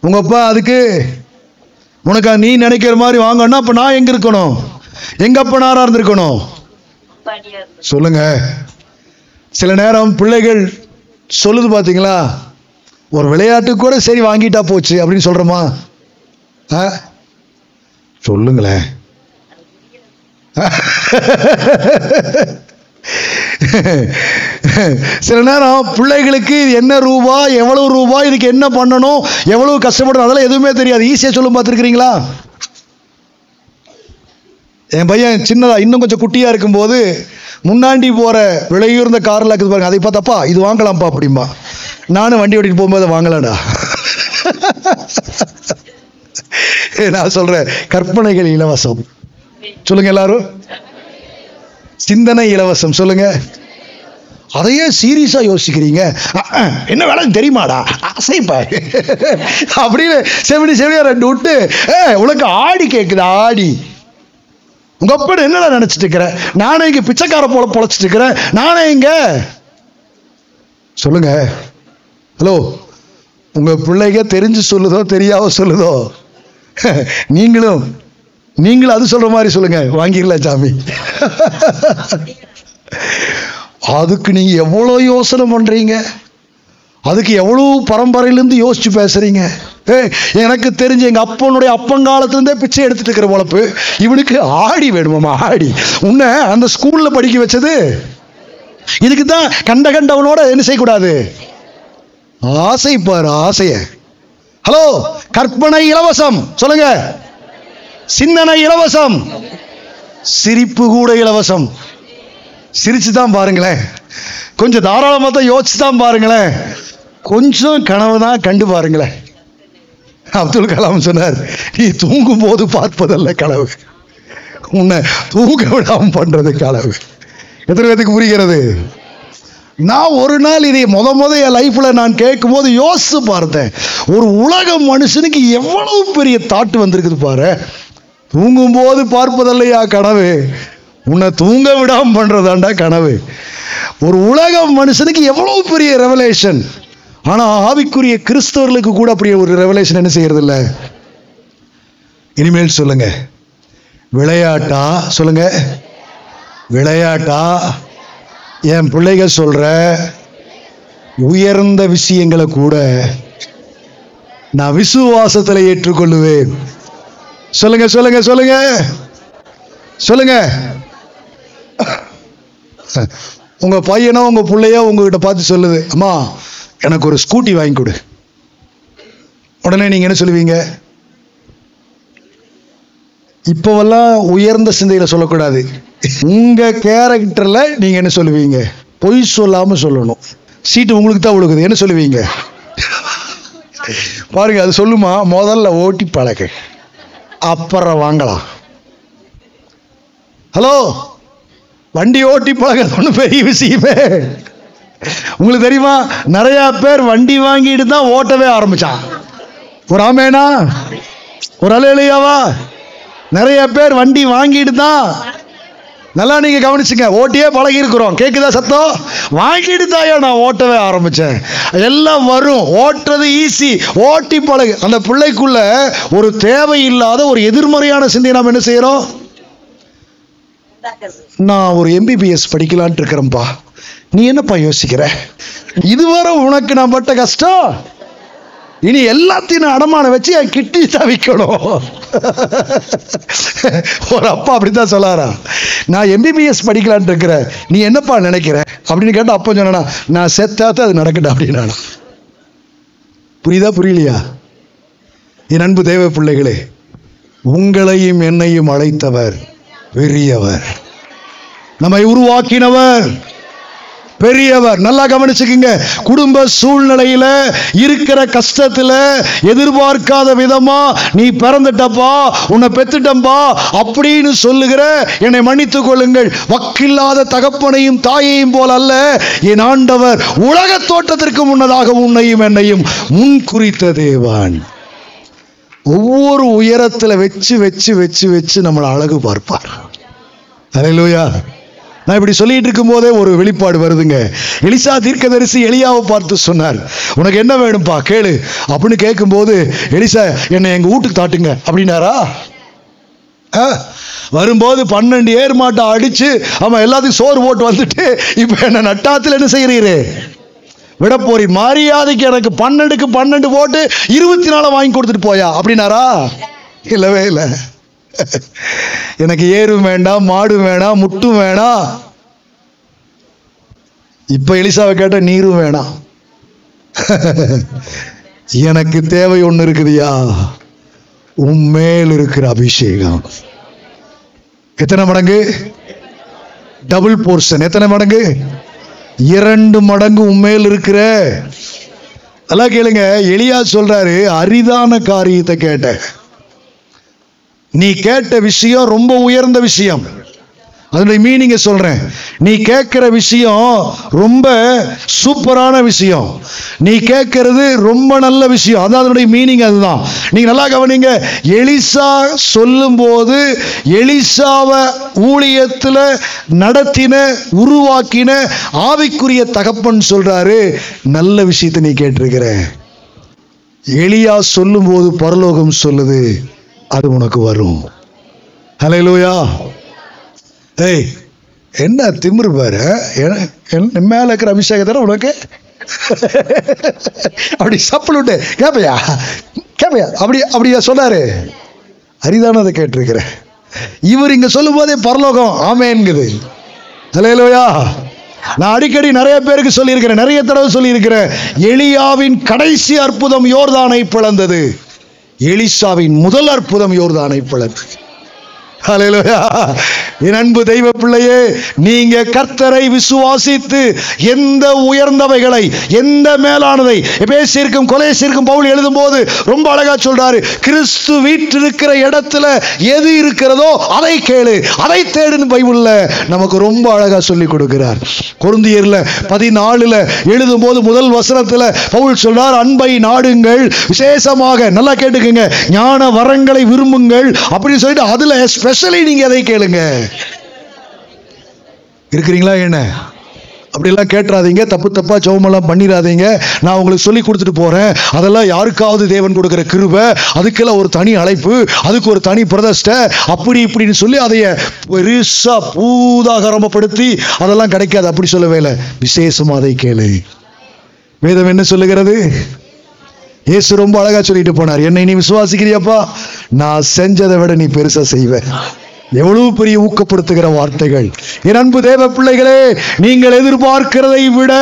Speaker 1: உங்க அப்பா அதுக்கு? உனக்கு நீ நினைக்கிற மாதிரி வாங்கன்னா அப்ப நான் எங்க இருக்கணும்? எங்க அப்பனாரா இருந்திருக்கணும்?
Speaker 2: படியார்
Speaker 1: சொல்லுங்க. சில நேரம் பிள்ளைகள் சொல்லுது பாத்தீங்களா? ஒரு விளையாட்டு கூட சரி வாங்கிட்டா போச்சு அப்படின்னு சொல்றோமா? ஆ? சொல்லுங்களேன். சில நேரம் பிள்ளைகளுக்கு இது என்ன ரூபா எவ்வளவு ரூபா இதுக்கு என்ன பண்ணணும் எவ்வளவு கஷ்டப்படணும் அதெல்லாம் எதுவுமே தெரியாது. ஈஸியாக சொல்லும் பார்த்துருக்கிறீங்களா? என் பையன் சின்னதா இன்னும் கொஞ்சம் குட்டியாக இருக்கும்போது முன்னாடி போகிற விலையுறந்த காரில் இருக்குது பாருங்க. அதை பார்த்தப்பா இது வாங்கலாம்ப்பா அப்படிம்பா. நானும் வண்டி ஓட்டிட்டு போகும்போது வாங்கலடா. வாங்கலாம்டா நான் சொல்றேன் கற்பனைகள் இலவசம். சொல்லுங்க எல்லாரும். சிந்தனை இலவசம் சொல்லுங்க. அதையே சீரியஸா யோசிக்கிறீங்க. என்ன வேலை தெரியுமாடா? அசைப்பா அப்படின்னு செவனி செவனியா ரெண்டு விட்டு ஏ உனக்கு ஆடி கேட்குது ஆடி. உங்க அப்பா என்னடா நினைச்சிட்டு இருக்கிறேன் நானே இங்க பிச்சைக்கார போல பொழைச்சிட்டு இருக்கிறேன். நானே இங்க. சொல்லுங்க. ஹலோ உங்கள் பிள்ளைங்க தெரிஞ்சு சொல்லுதோ தெரியாம சொல்லுதோ? நீங்களும் நீங்களும் அது சொல்கிற மாதிரி சொல்லுங்கள் வாங்கிடலாம் சாமி. அதுக்கு நீங்கள் எவ்வளோ யோசனை பண்ணுறீங்க அதுக்கு எவ்வளோ பரம்பரையிலேருந்து யோசித்து பேசுகிறீங்க ஏ எனக்கு தெரிஞ்ச எங்கள் அப்பனுடைய அப்பங்காலத்துலேருந்தே பிச்சை எடுத்துட்டு இருக்கிற பொழப்பு இவனுக்கு ஆடி வேணுமாம்மா ஆடி. உன்னை அந்த ஸ்கூலில் படிக்க வச்சது இதுக்கு தான் கண்ட கண்டவனோட என்ன செய்யக்கூடாது? ஆசை பாரு ஆசைய. ஹலோ கற்பனை இலவசம் சொல்லுங்க. சிந்தனை இலவசம் சிரிப்பு கூட இலவசம். சிரிச்சு தான் பாருங்களேன். கொஞ்சம் தாராளமாக தான் யோசிச்சு தான் பாருங்களேன். கொஞ்சம் கனவு தான் கண்டு பாருங்களேன். அப்துல் கலாம் சொன்னார் நீ தூங்கும் போது பார்ப்பதல்ல கனவு. உன்னை தூங்க விடாமல் பண்ணுறது கனவு. எத்தனை பேத்துக்கு புரிகிறது? நான் ஒரு நாள் இதை முத முத என் லைஃப்பில் நான் கேட்கும்போது யோசித்து பார்த்தேன். ஒரு உலக மனுஷனுக்கு எவ்வளவு பெரிய தாட்டு வந்திருக்குது பாரு. தூங்கும்போது பார்ப்பதல்லையா கனவு? உன்னை தூங்க விடாம பண்ணுறதாண்டா கனவு. ஒரு உலக மனுஷனுக்கு எவ்வளவு பெரிய ரெவலேஷன் ஆனால் ஆவிக்குரிய கிறிஸ்தவர்களுக்கு கூட அப்படி ஒரு ரெவலேஷன் என்ன செய்யறது இனிமேல் சொல்லுங்க. விளையாட்டா? சொல்லுங்க. விளையாட்டா? என் பிள்ளைக சொல்கிற உயர்ந்த விஷயங்களை கூட நான் விசுவாசத்தில் ஏற்றுக்கொள்ளுவேன். சொல்லுங்க சொல்லுங்க சொல்லுங்க. சொல்லுங்க. உங்க பையனோ உங்க பிள்ளையோ உங்ககிட்ட பார்த்து சொல்லுது அம்மா எனக்கு ஒரு ஸ்கூட்டி வாங்கி கொடு. உடனே நீங்க என்ன சொல்லுவீங்க? இப்போவெல்லாம் உயர்ந்த சிந்தையில் சொல்லக்கூடாது. உங்க கேரக்டர்ல நீங்க என்ன சொல்லுவீங்க? பொய் சொல்லாம சொல்லணும். சீட்டு உங்களுக்கு தான் ஒழுகுது என்ன சொல்லுவீங்க? பாருங்க அது சொல்லுமா? முதல்ல ஓட்டி பழகு. அப்புறம் வாங்கலாம். ஹலோ? வண்டி ஓட்டி பழகிறது ஒன்றும் பெரிய விஷயமே. உங்களுக்கு தெரியுமா? நிறைய பேர் வண்டி வாங்கிட்டு தான் ஓட்டவே ஆரம்பிச்சான். ஒரு ஆமேனா? ஒரு அலையிலையாவா? நிறைய பேர் வண்டி வாங்கிட்டு தான் நல்லா நீங்கள் கவனிச்சுங்க ஓட்டியே பழகி இருக்கிறோம். கேட்குதா சத்தம்? வாங்கிட்டு தாயா நான் ஓட்டவே ஆரம்பித்தேன் எல்லாம் வரும். ஓட்டுறது ஈஸி ஓட்டி பழகு. அந்த பிள்ளைக்குள்ள ஒரு தேவையில்லாத ஒரு எதிர்மறையான சிந்தையை நாம் என்ன செய்கிறோம் நான் ஒரு எம்பிபிஎஸ் படிக்கலான்ட்டு இருக்கிறேன்ப்பா நீ என்னப்பா யோசிக்கிற? இதுவரை உனக்கு நான் பட்ட கஷ்டம்? இனி எல்லாத்தையும் அடமான வச்சு என் கிட்டி தவிக்கணும் ஒரு அப்பா அப்படிதான் சொல்லாரா நான் எம்பிபிஎஸ் படிக்கலான்ட்டு இருக்கிறேன். நீ என்னப்பா நினைக்கிற? அப்படின்னு கேட்டால் அப்போ சொன்னா நான் செத்தாத்தான் அது நடக்கட்டும் அப்படின்னா புரியுதா புரியலையா? என் அன்பு தேவ பிள்ளைகளே உங்களையும் என்னையும் அழைத்தவர் பெரியவர். நம்மை உருவாக்கினவர். பெரியவர் நல்லா கவனிச்சுக்குங்க. குடும்ப சூழ்நிலையில் இருக்கிற கஷ்டத்தில் எதிர்பார்க்காத விதமா நீ பிறந்துட்டப்பா உன்னை பெத்துட்டம்பா அப்படின்னு சொல்லுகிற என்னை மன்னித்துக் கொள்ளுங்கள். வக்கில்லாத தகப்பனையும் தாயையும் போல அல்ல என் ஆண்டவர் உலக தோட்டத்திற்கு முன்னதாக உன்னையும் என்னையும் முன் குறித்த தேவான். ஒவ்வொரு உயரத்தில் வச்சு வச்சு வச்சு வச்சு நம்மளை அழகு பார்ப்பார். அலையிலோயா நான் இப்படி சொல்லிட்டு இருக்கும் போதே ஒரு வெளிப்பாடு வருதுங்க. எலிசா தீர்க்கதரிசி எலியாவை பார்த்து சொன்னார். உனக்கு என்ன வேணும்ப்பா கேளு. அப்படின்னு கேட்கும்போது எலிசா என்னை எங்க வீட்டுக்கு தாட்டுங்க. அப்படின்னாரா? ஆ? வரும்போது பன்னெண்டு ஏர் மாட்டை அடிச்சு அவன் எல்லாத்தையும் சோறு போட்டு வந்துட்டு இப்ப என்ன நட்டாத்துல என்ன செய்யறீரு விட போறி மரியாதைக்கு எனக்கு பன்னெண்டுக்கு பன்னெண்டு போட்டு இருபத்தி நாலு வாங்கி கொடுத்துட்டு போயா. அப்படின்னாரா? இல்லவே இல்லை. *laughs* எனக்கு ஏரும் வேண்டாம் மாடும் வேணாம் முட்டும் வேணாம். இப்ப எலிசாவை கேட்ட நீரும் வேணாம். *laughs* எனக்கு தேவை ஒண்ணு இருக்குதுயா உம்மேல் இருக்கிற அபிஷேகம். எத்தனை மடங்கு? டபுள் போர்ஷன் எத்தனை மடங்கு? இரண்டு மடங்கு உண்மையில் இருக்கிற. நல்லா கேளுங்க எளியா சொல்றாரு அரிதான காரியத்தை கேட்டேன். நீ கேட்ட விஷயம் ரொம்ப உயர்ந்த விஷயம். அதனுடைய மீனிங்க சொல்றேன். நீ கேட்கிற விஷயம் ரொம்ப சூப்பரான விஷயம். நீ கேட்கறது ரொம்ப நல்ல விஷயம். அதான் அதனுடைய மீனிங் அதுதான். நீங்க நல்லா கவனிங்க. எலிசா சொல்லும்போது எலிசாவை ஊழியத்துல நடத்தின உருவாக்கின ஆவிக்குரிய தகப்பன் சொல்றாரு நல்ல விஷயத்தை நீ கேட்டிருக்கிற. எலியா சொல்லும்போது பரலோகம் சொல்லுது. அது உனக்கு வரும். ஹalleluya ஏய் என்ன திமிரு பாரு? மேலே என் இருக்கிற அபிஷேகம் உனக்கு அப்படி சப்பலுட்டு கேப்பையா? கேப்பையா? அப்படி அப்படியா சொன்னாரு. அரிதானதை கேட்டிருக்கிறேன் இவர் இங்க சொல்லும் போதே பரலோகம் ஆமேன்குது ஹalleluya நான் அடிக்கடி நிறைய பேருக்கு சொல்லியிருக்கிறேன் நிறைய தடவை சொல்லியிருக்கிறேன். எளியாவின் கடைசி அற்புதம் யோர்தானை பிளந்தது. எலிசாவின் முதல் அற்புதம் யோர்தானை பிளந்தது என் அன்பு தெய்வ பிள்ளையே நீங்க கர்த்தரை விசுவாசித்து எந்த உயர்ந்தவைகளை எந்த மேலானதை பேசிருக்கும் கொலை சீர்க்கும் பவுல் எழுதும் போது ரொம்ப அழகா சொல்றாரு கிறிஸ்து வீட்டிருக்கிற இடத்துல எது இருக்கிறதோ அதை கேளு அதை தேடுன்னு பைபிள்ல நமக்கு ரொம்ப அழகா சொல்லி கொடுக்கிறார். குருந்தியர்ல பதினாலுல எழுதும் போது முதல் வசனத்துல பவுல் சொல்றார் அன்பை நாடுங்கள் விசேஷமாக நல்லா கேட்டுக்கங்க ஞான வரங்களை விரும்புங்கள் அப்படின்னு சொல்லிட்டு அதுல ஸ்பெஷலி நீங்க அதை கேளுங்க? இருக்கிறீங்களா என்ன? அப்படிலாம் கேட்டுறாதீங்க தப்பு தப்பா ஜெபமெல்லாம் பண்ணிடாதீங்க. நான் உங்களுக்கு சொல்லி கொடுத்துட்டு போறேன். அதெல்லாம் யாருக்காவது தேவன் கொடுக்குற கிருபை அதுக்கெல்லாம் ஒரு தனி அழைப்பு அதுக்கு ஒரு தனி பிரதஷ்டை அப்படி இப்படின்னு சொல்லி அதைய பெருசா பூதாகரமப்படுத்தி அதெல்லாம் கிடைக்காது. அப்படி சொல்லவே இல்லை. விசேஷமா அதை கேளு. வேதம் என்ன சொல்லுகிறது? இயேசு ரொம்ப அழகா சொல்லிட்டு போனார். என்னை நீ விசுவாசிக்கிறியாப்பா? நான் செஞ்சதை விட நீ பெருசா செய்வ எவ்வளவு பெரிய ஊக்கப்படுத்துகிற வார்த்தைகள். என் அன்பு தேவ பிள்ளைகளே நீங்கள் எதிர்பார்க்கிறதை விட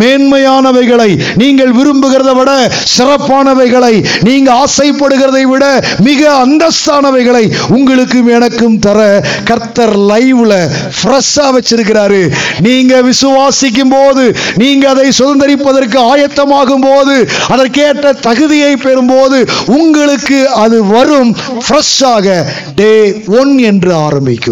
Speaker 1: மேன்மையானவைகளை நீங்கள் விரும்புகிறதை விட சிறப்பானவைகளை நீங்க ஆசைப்படுகிறதை விட மிக அந்தஸ்தானவைகளை உங்களுக்கும் எனக்கும் தர கர்த்தர் லைவ்ல ஃப்ரெஷ்ஷா வச்சிருக்கிறாரு. நீங்க விசுவாசிக்கும் போது நீங்க அதை சுதந்திரிப்பதற்கு ஆயத்தமாகும் போது அதற்கேற்ற தகுதியை பெறும்போது உங்களுக்கு அது வரும் ஃப்ரெஷ்ஷாக டே ஒன் என்று ஆரம்பிக்கும்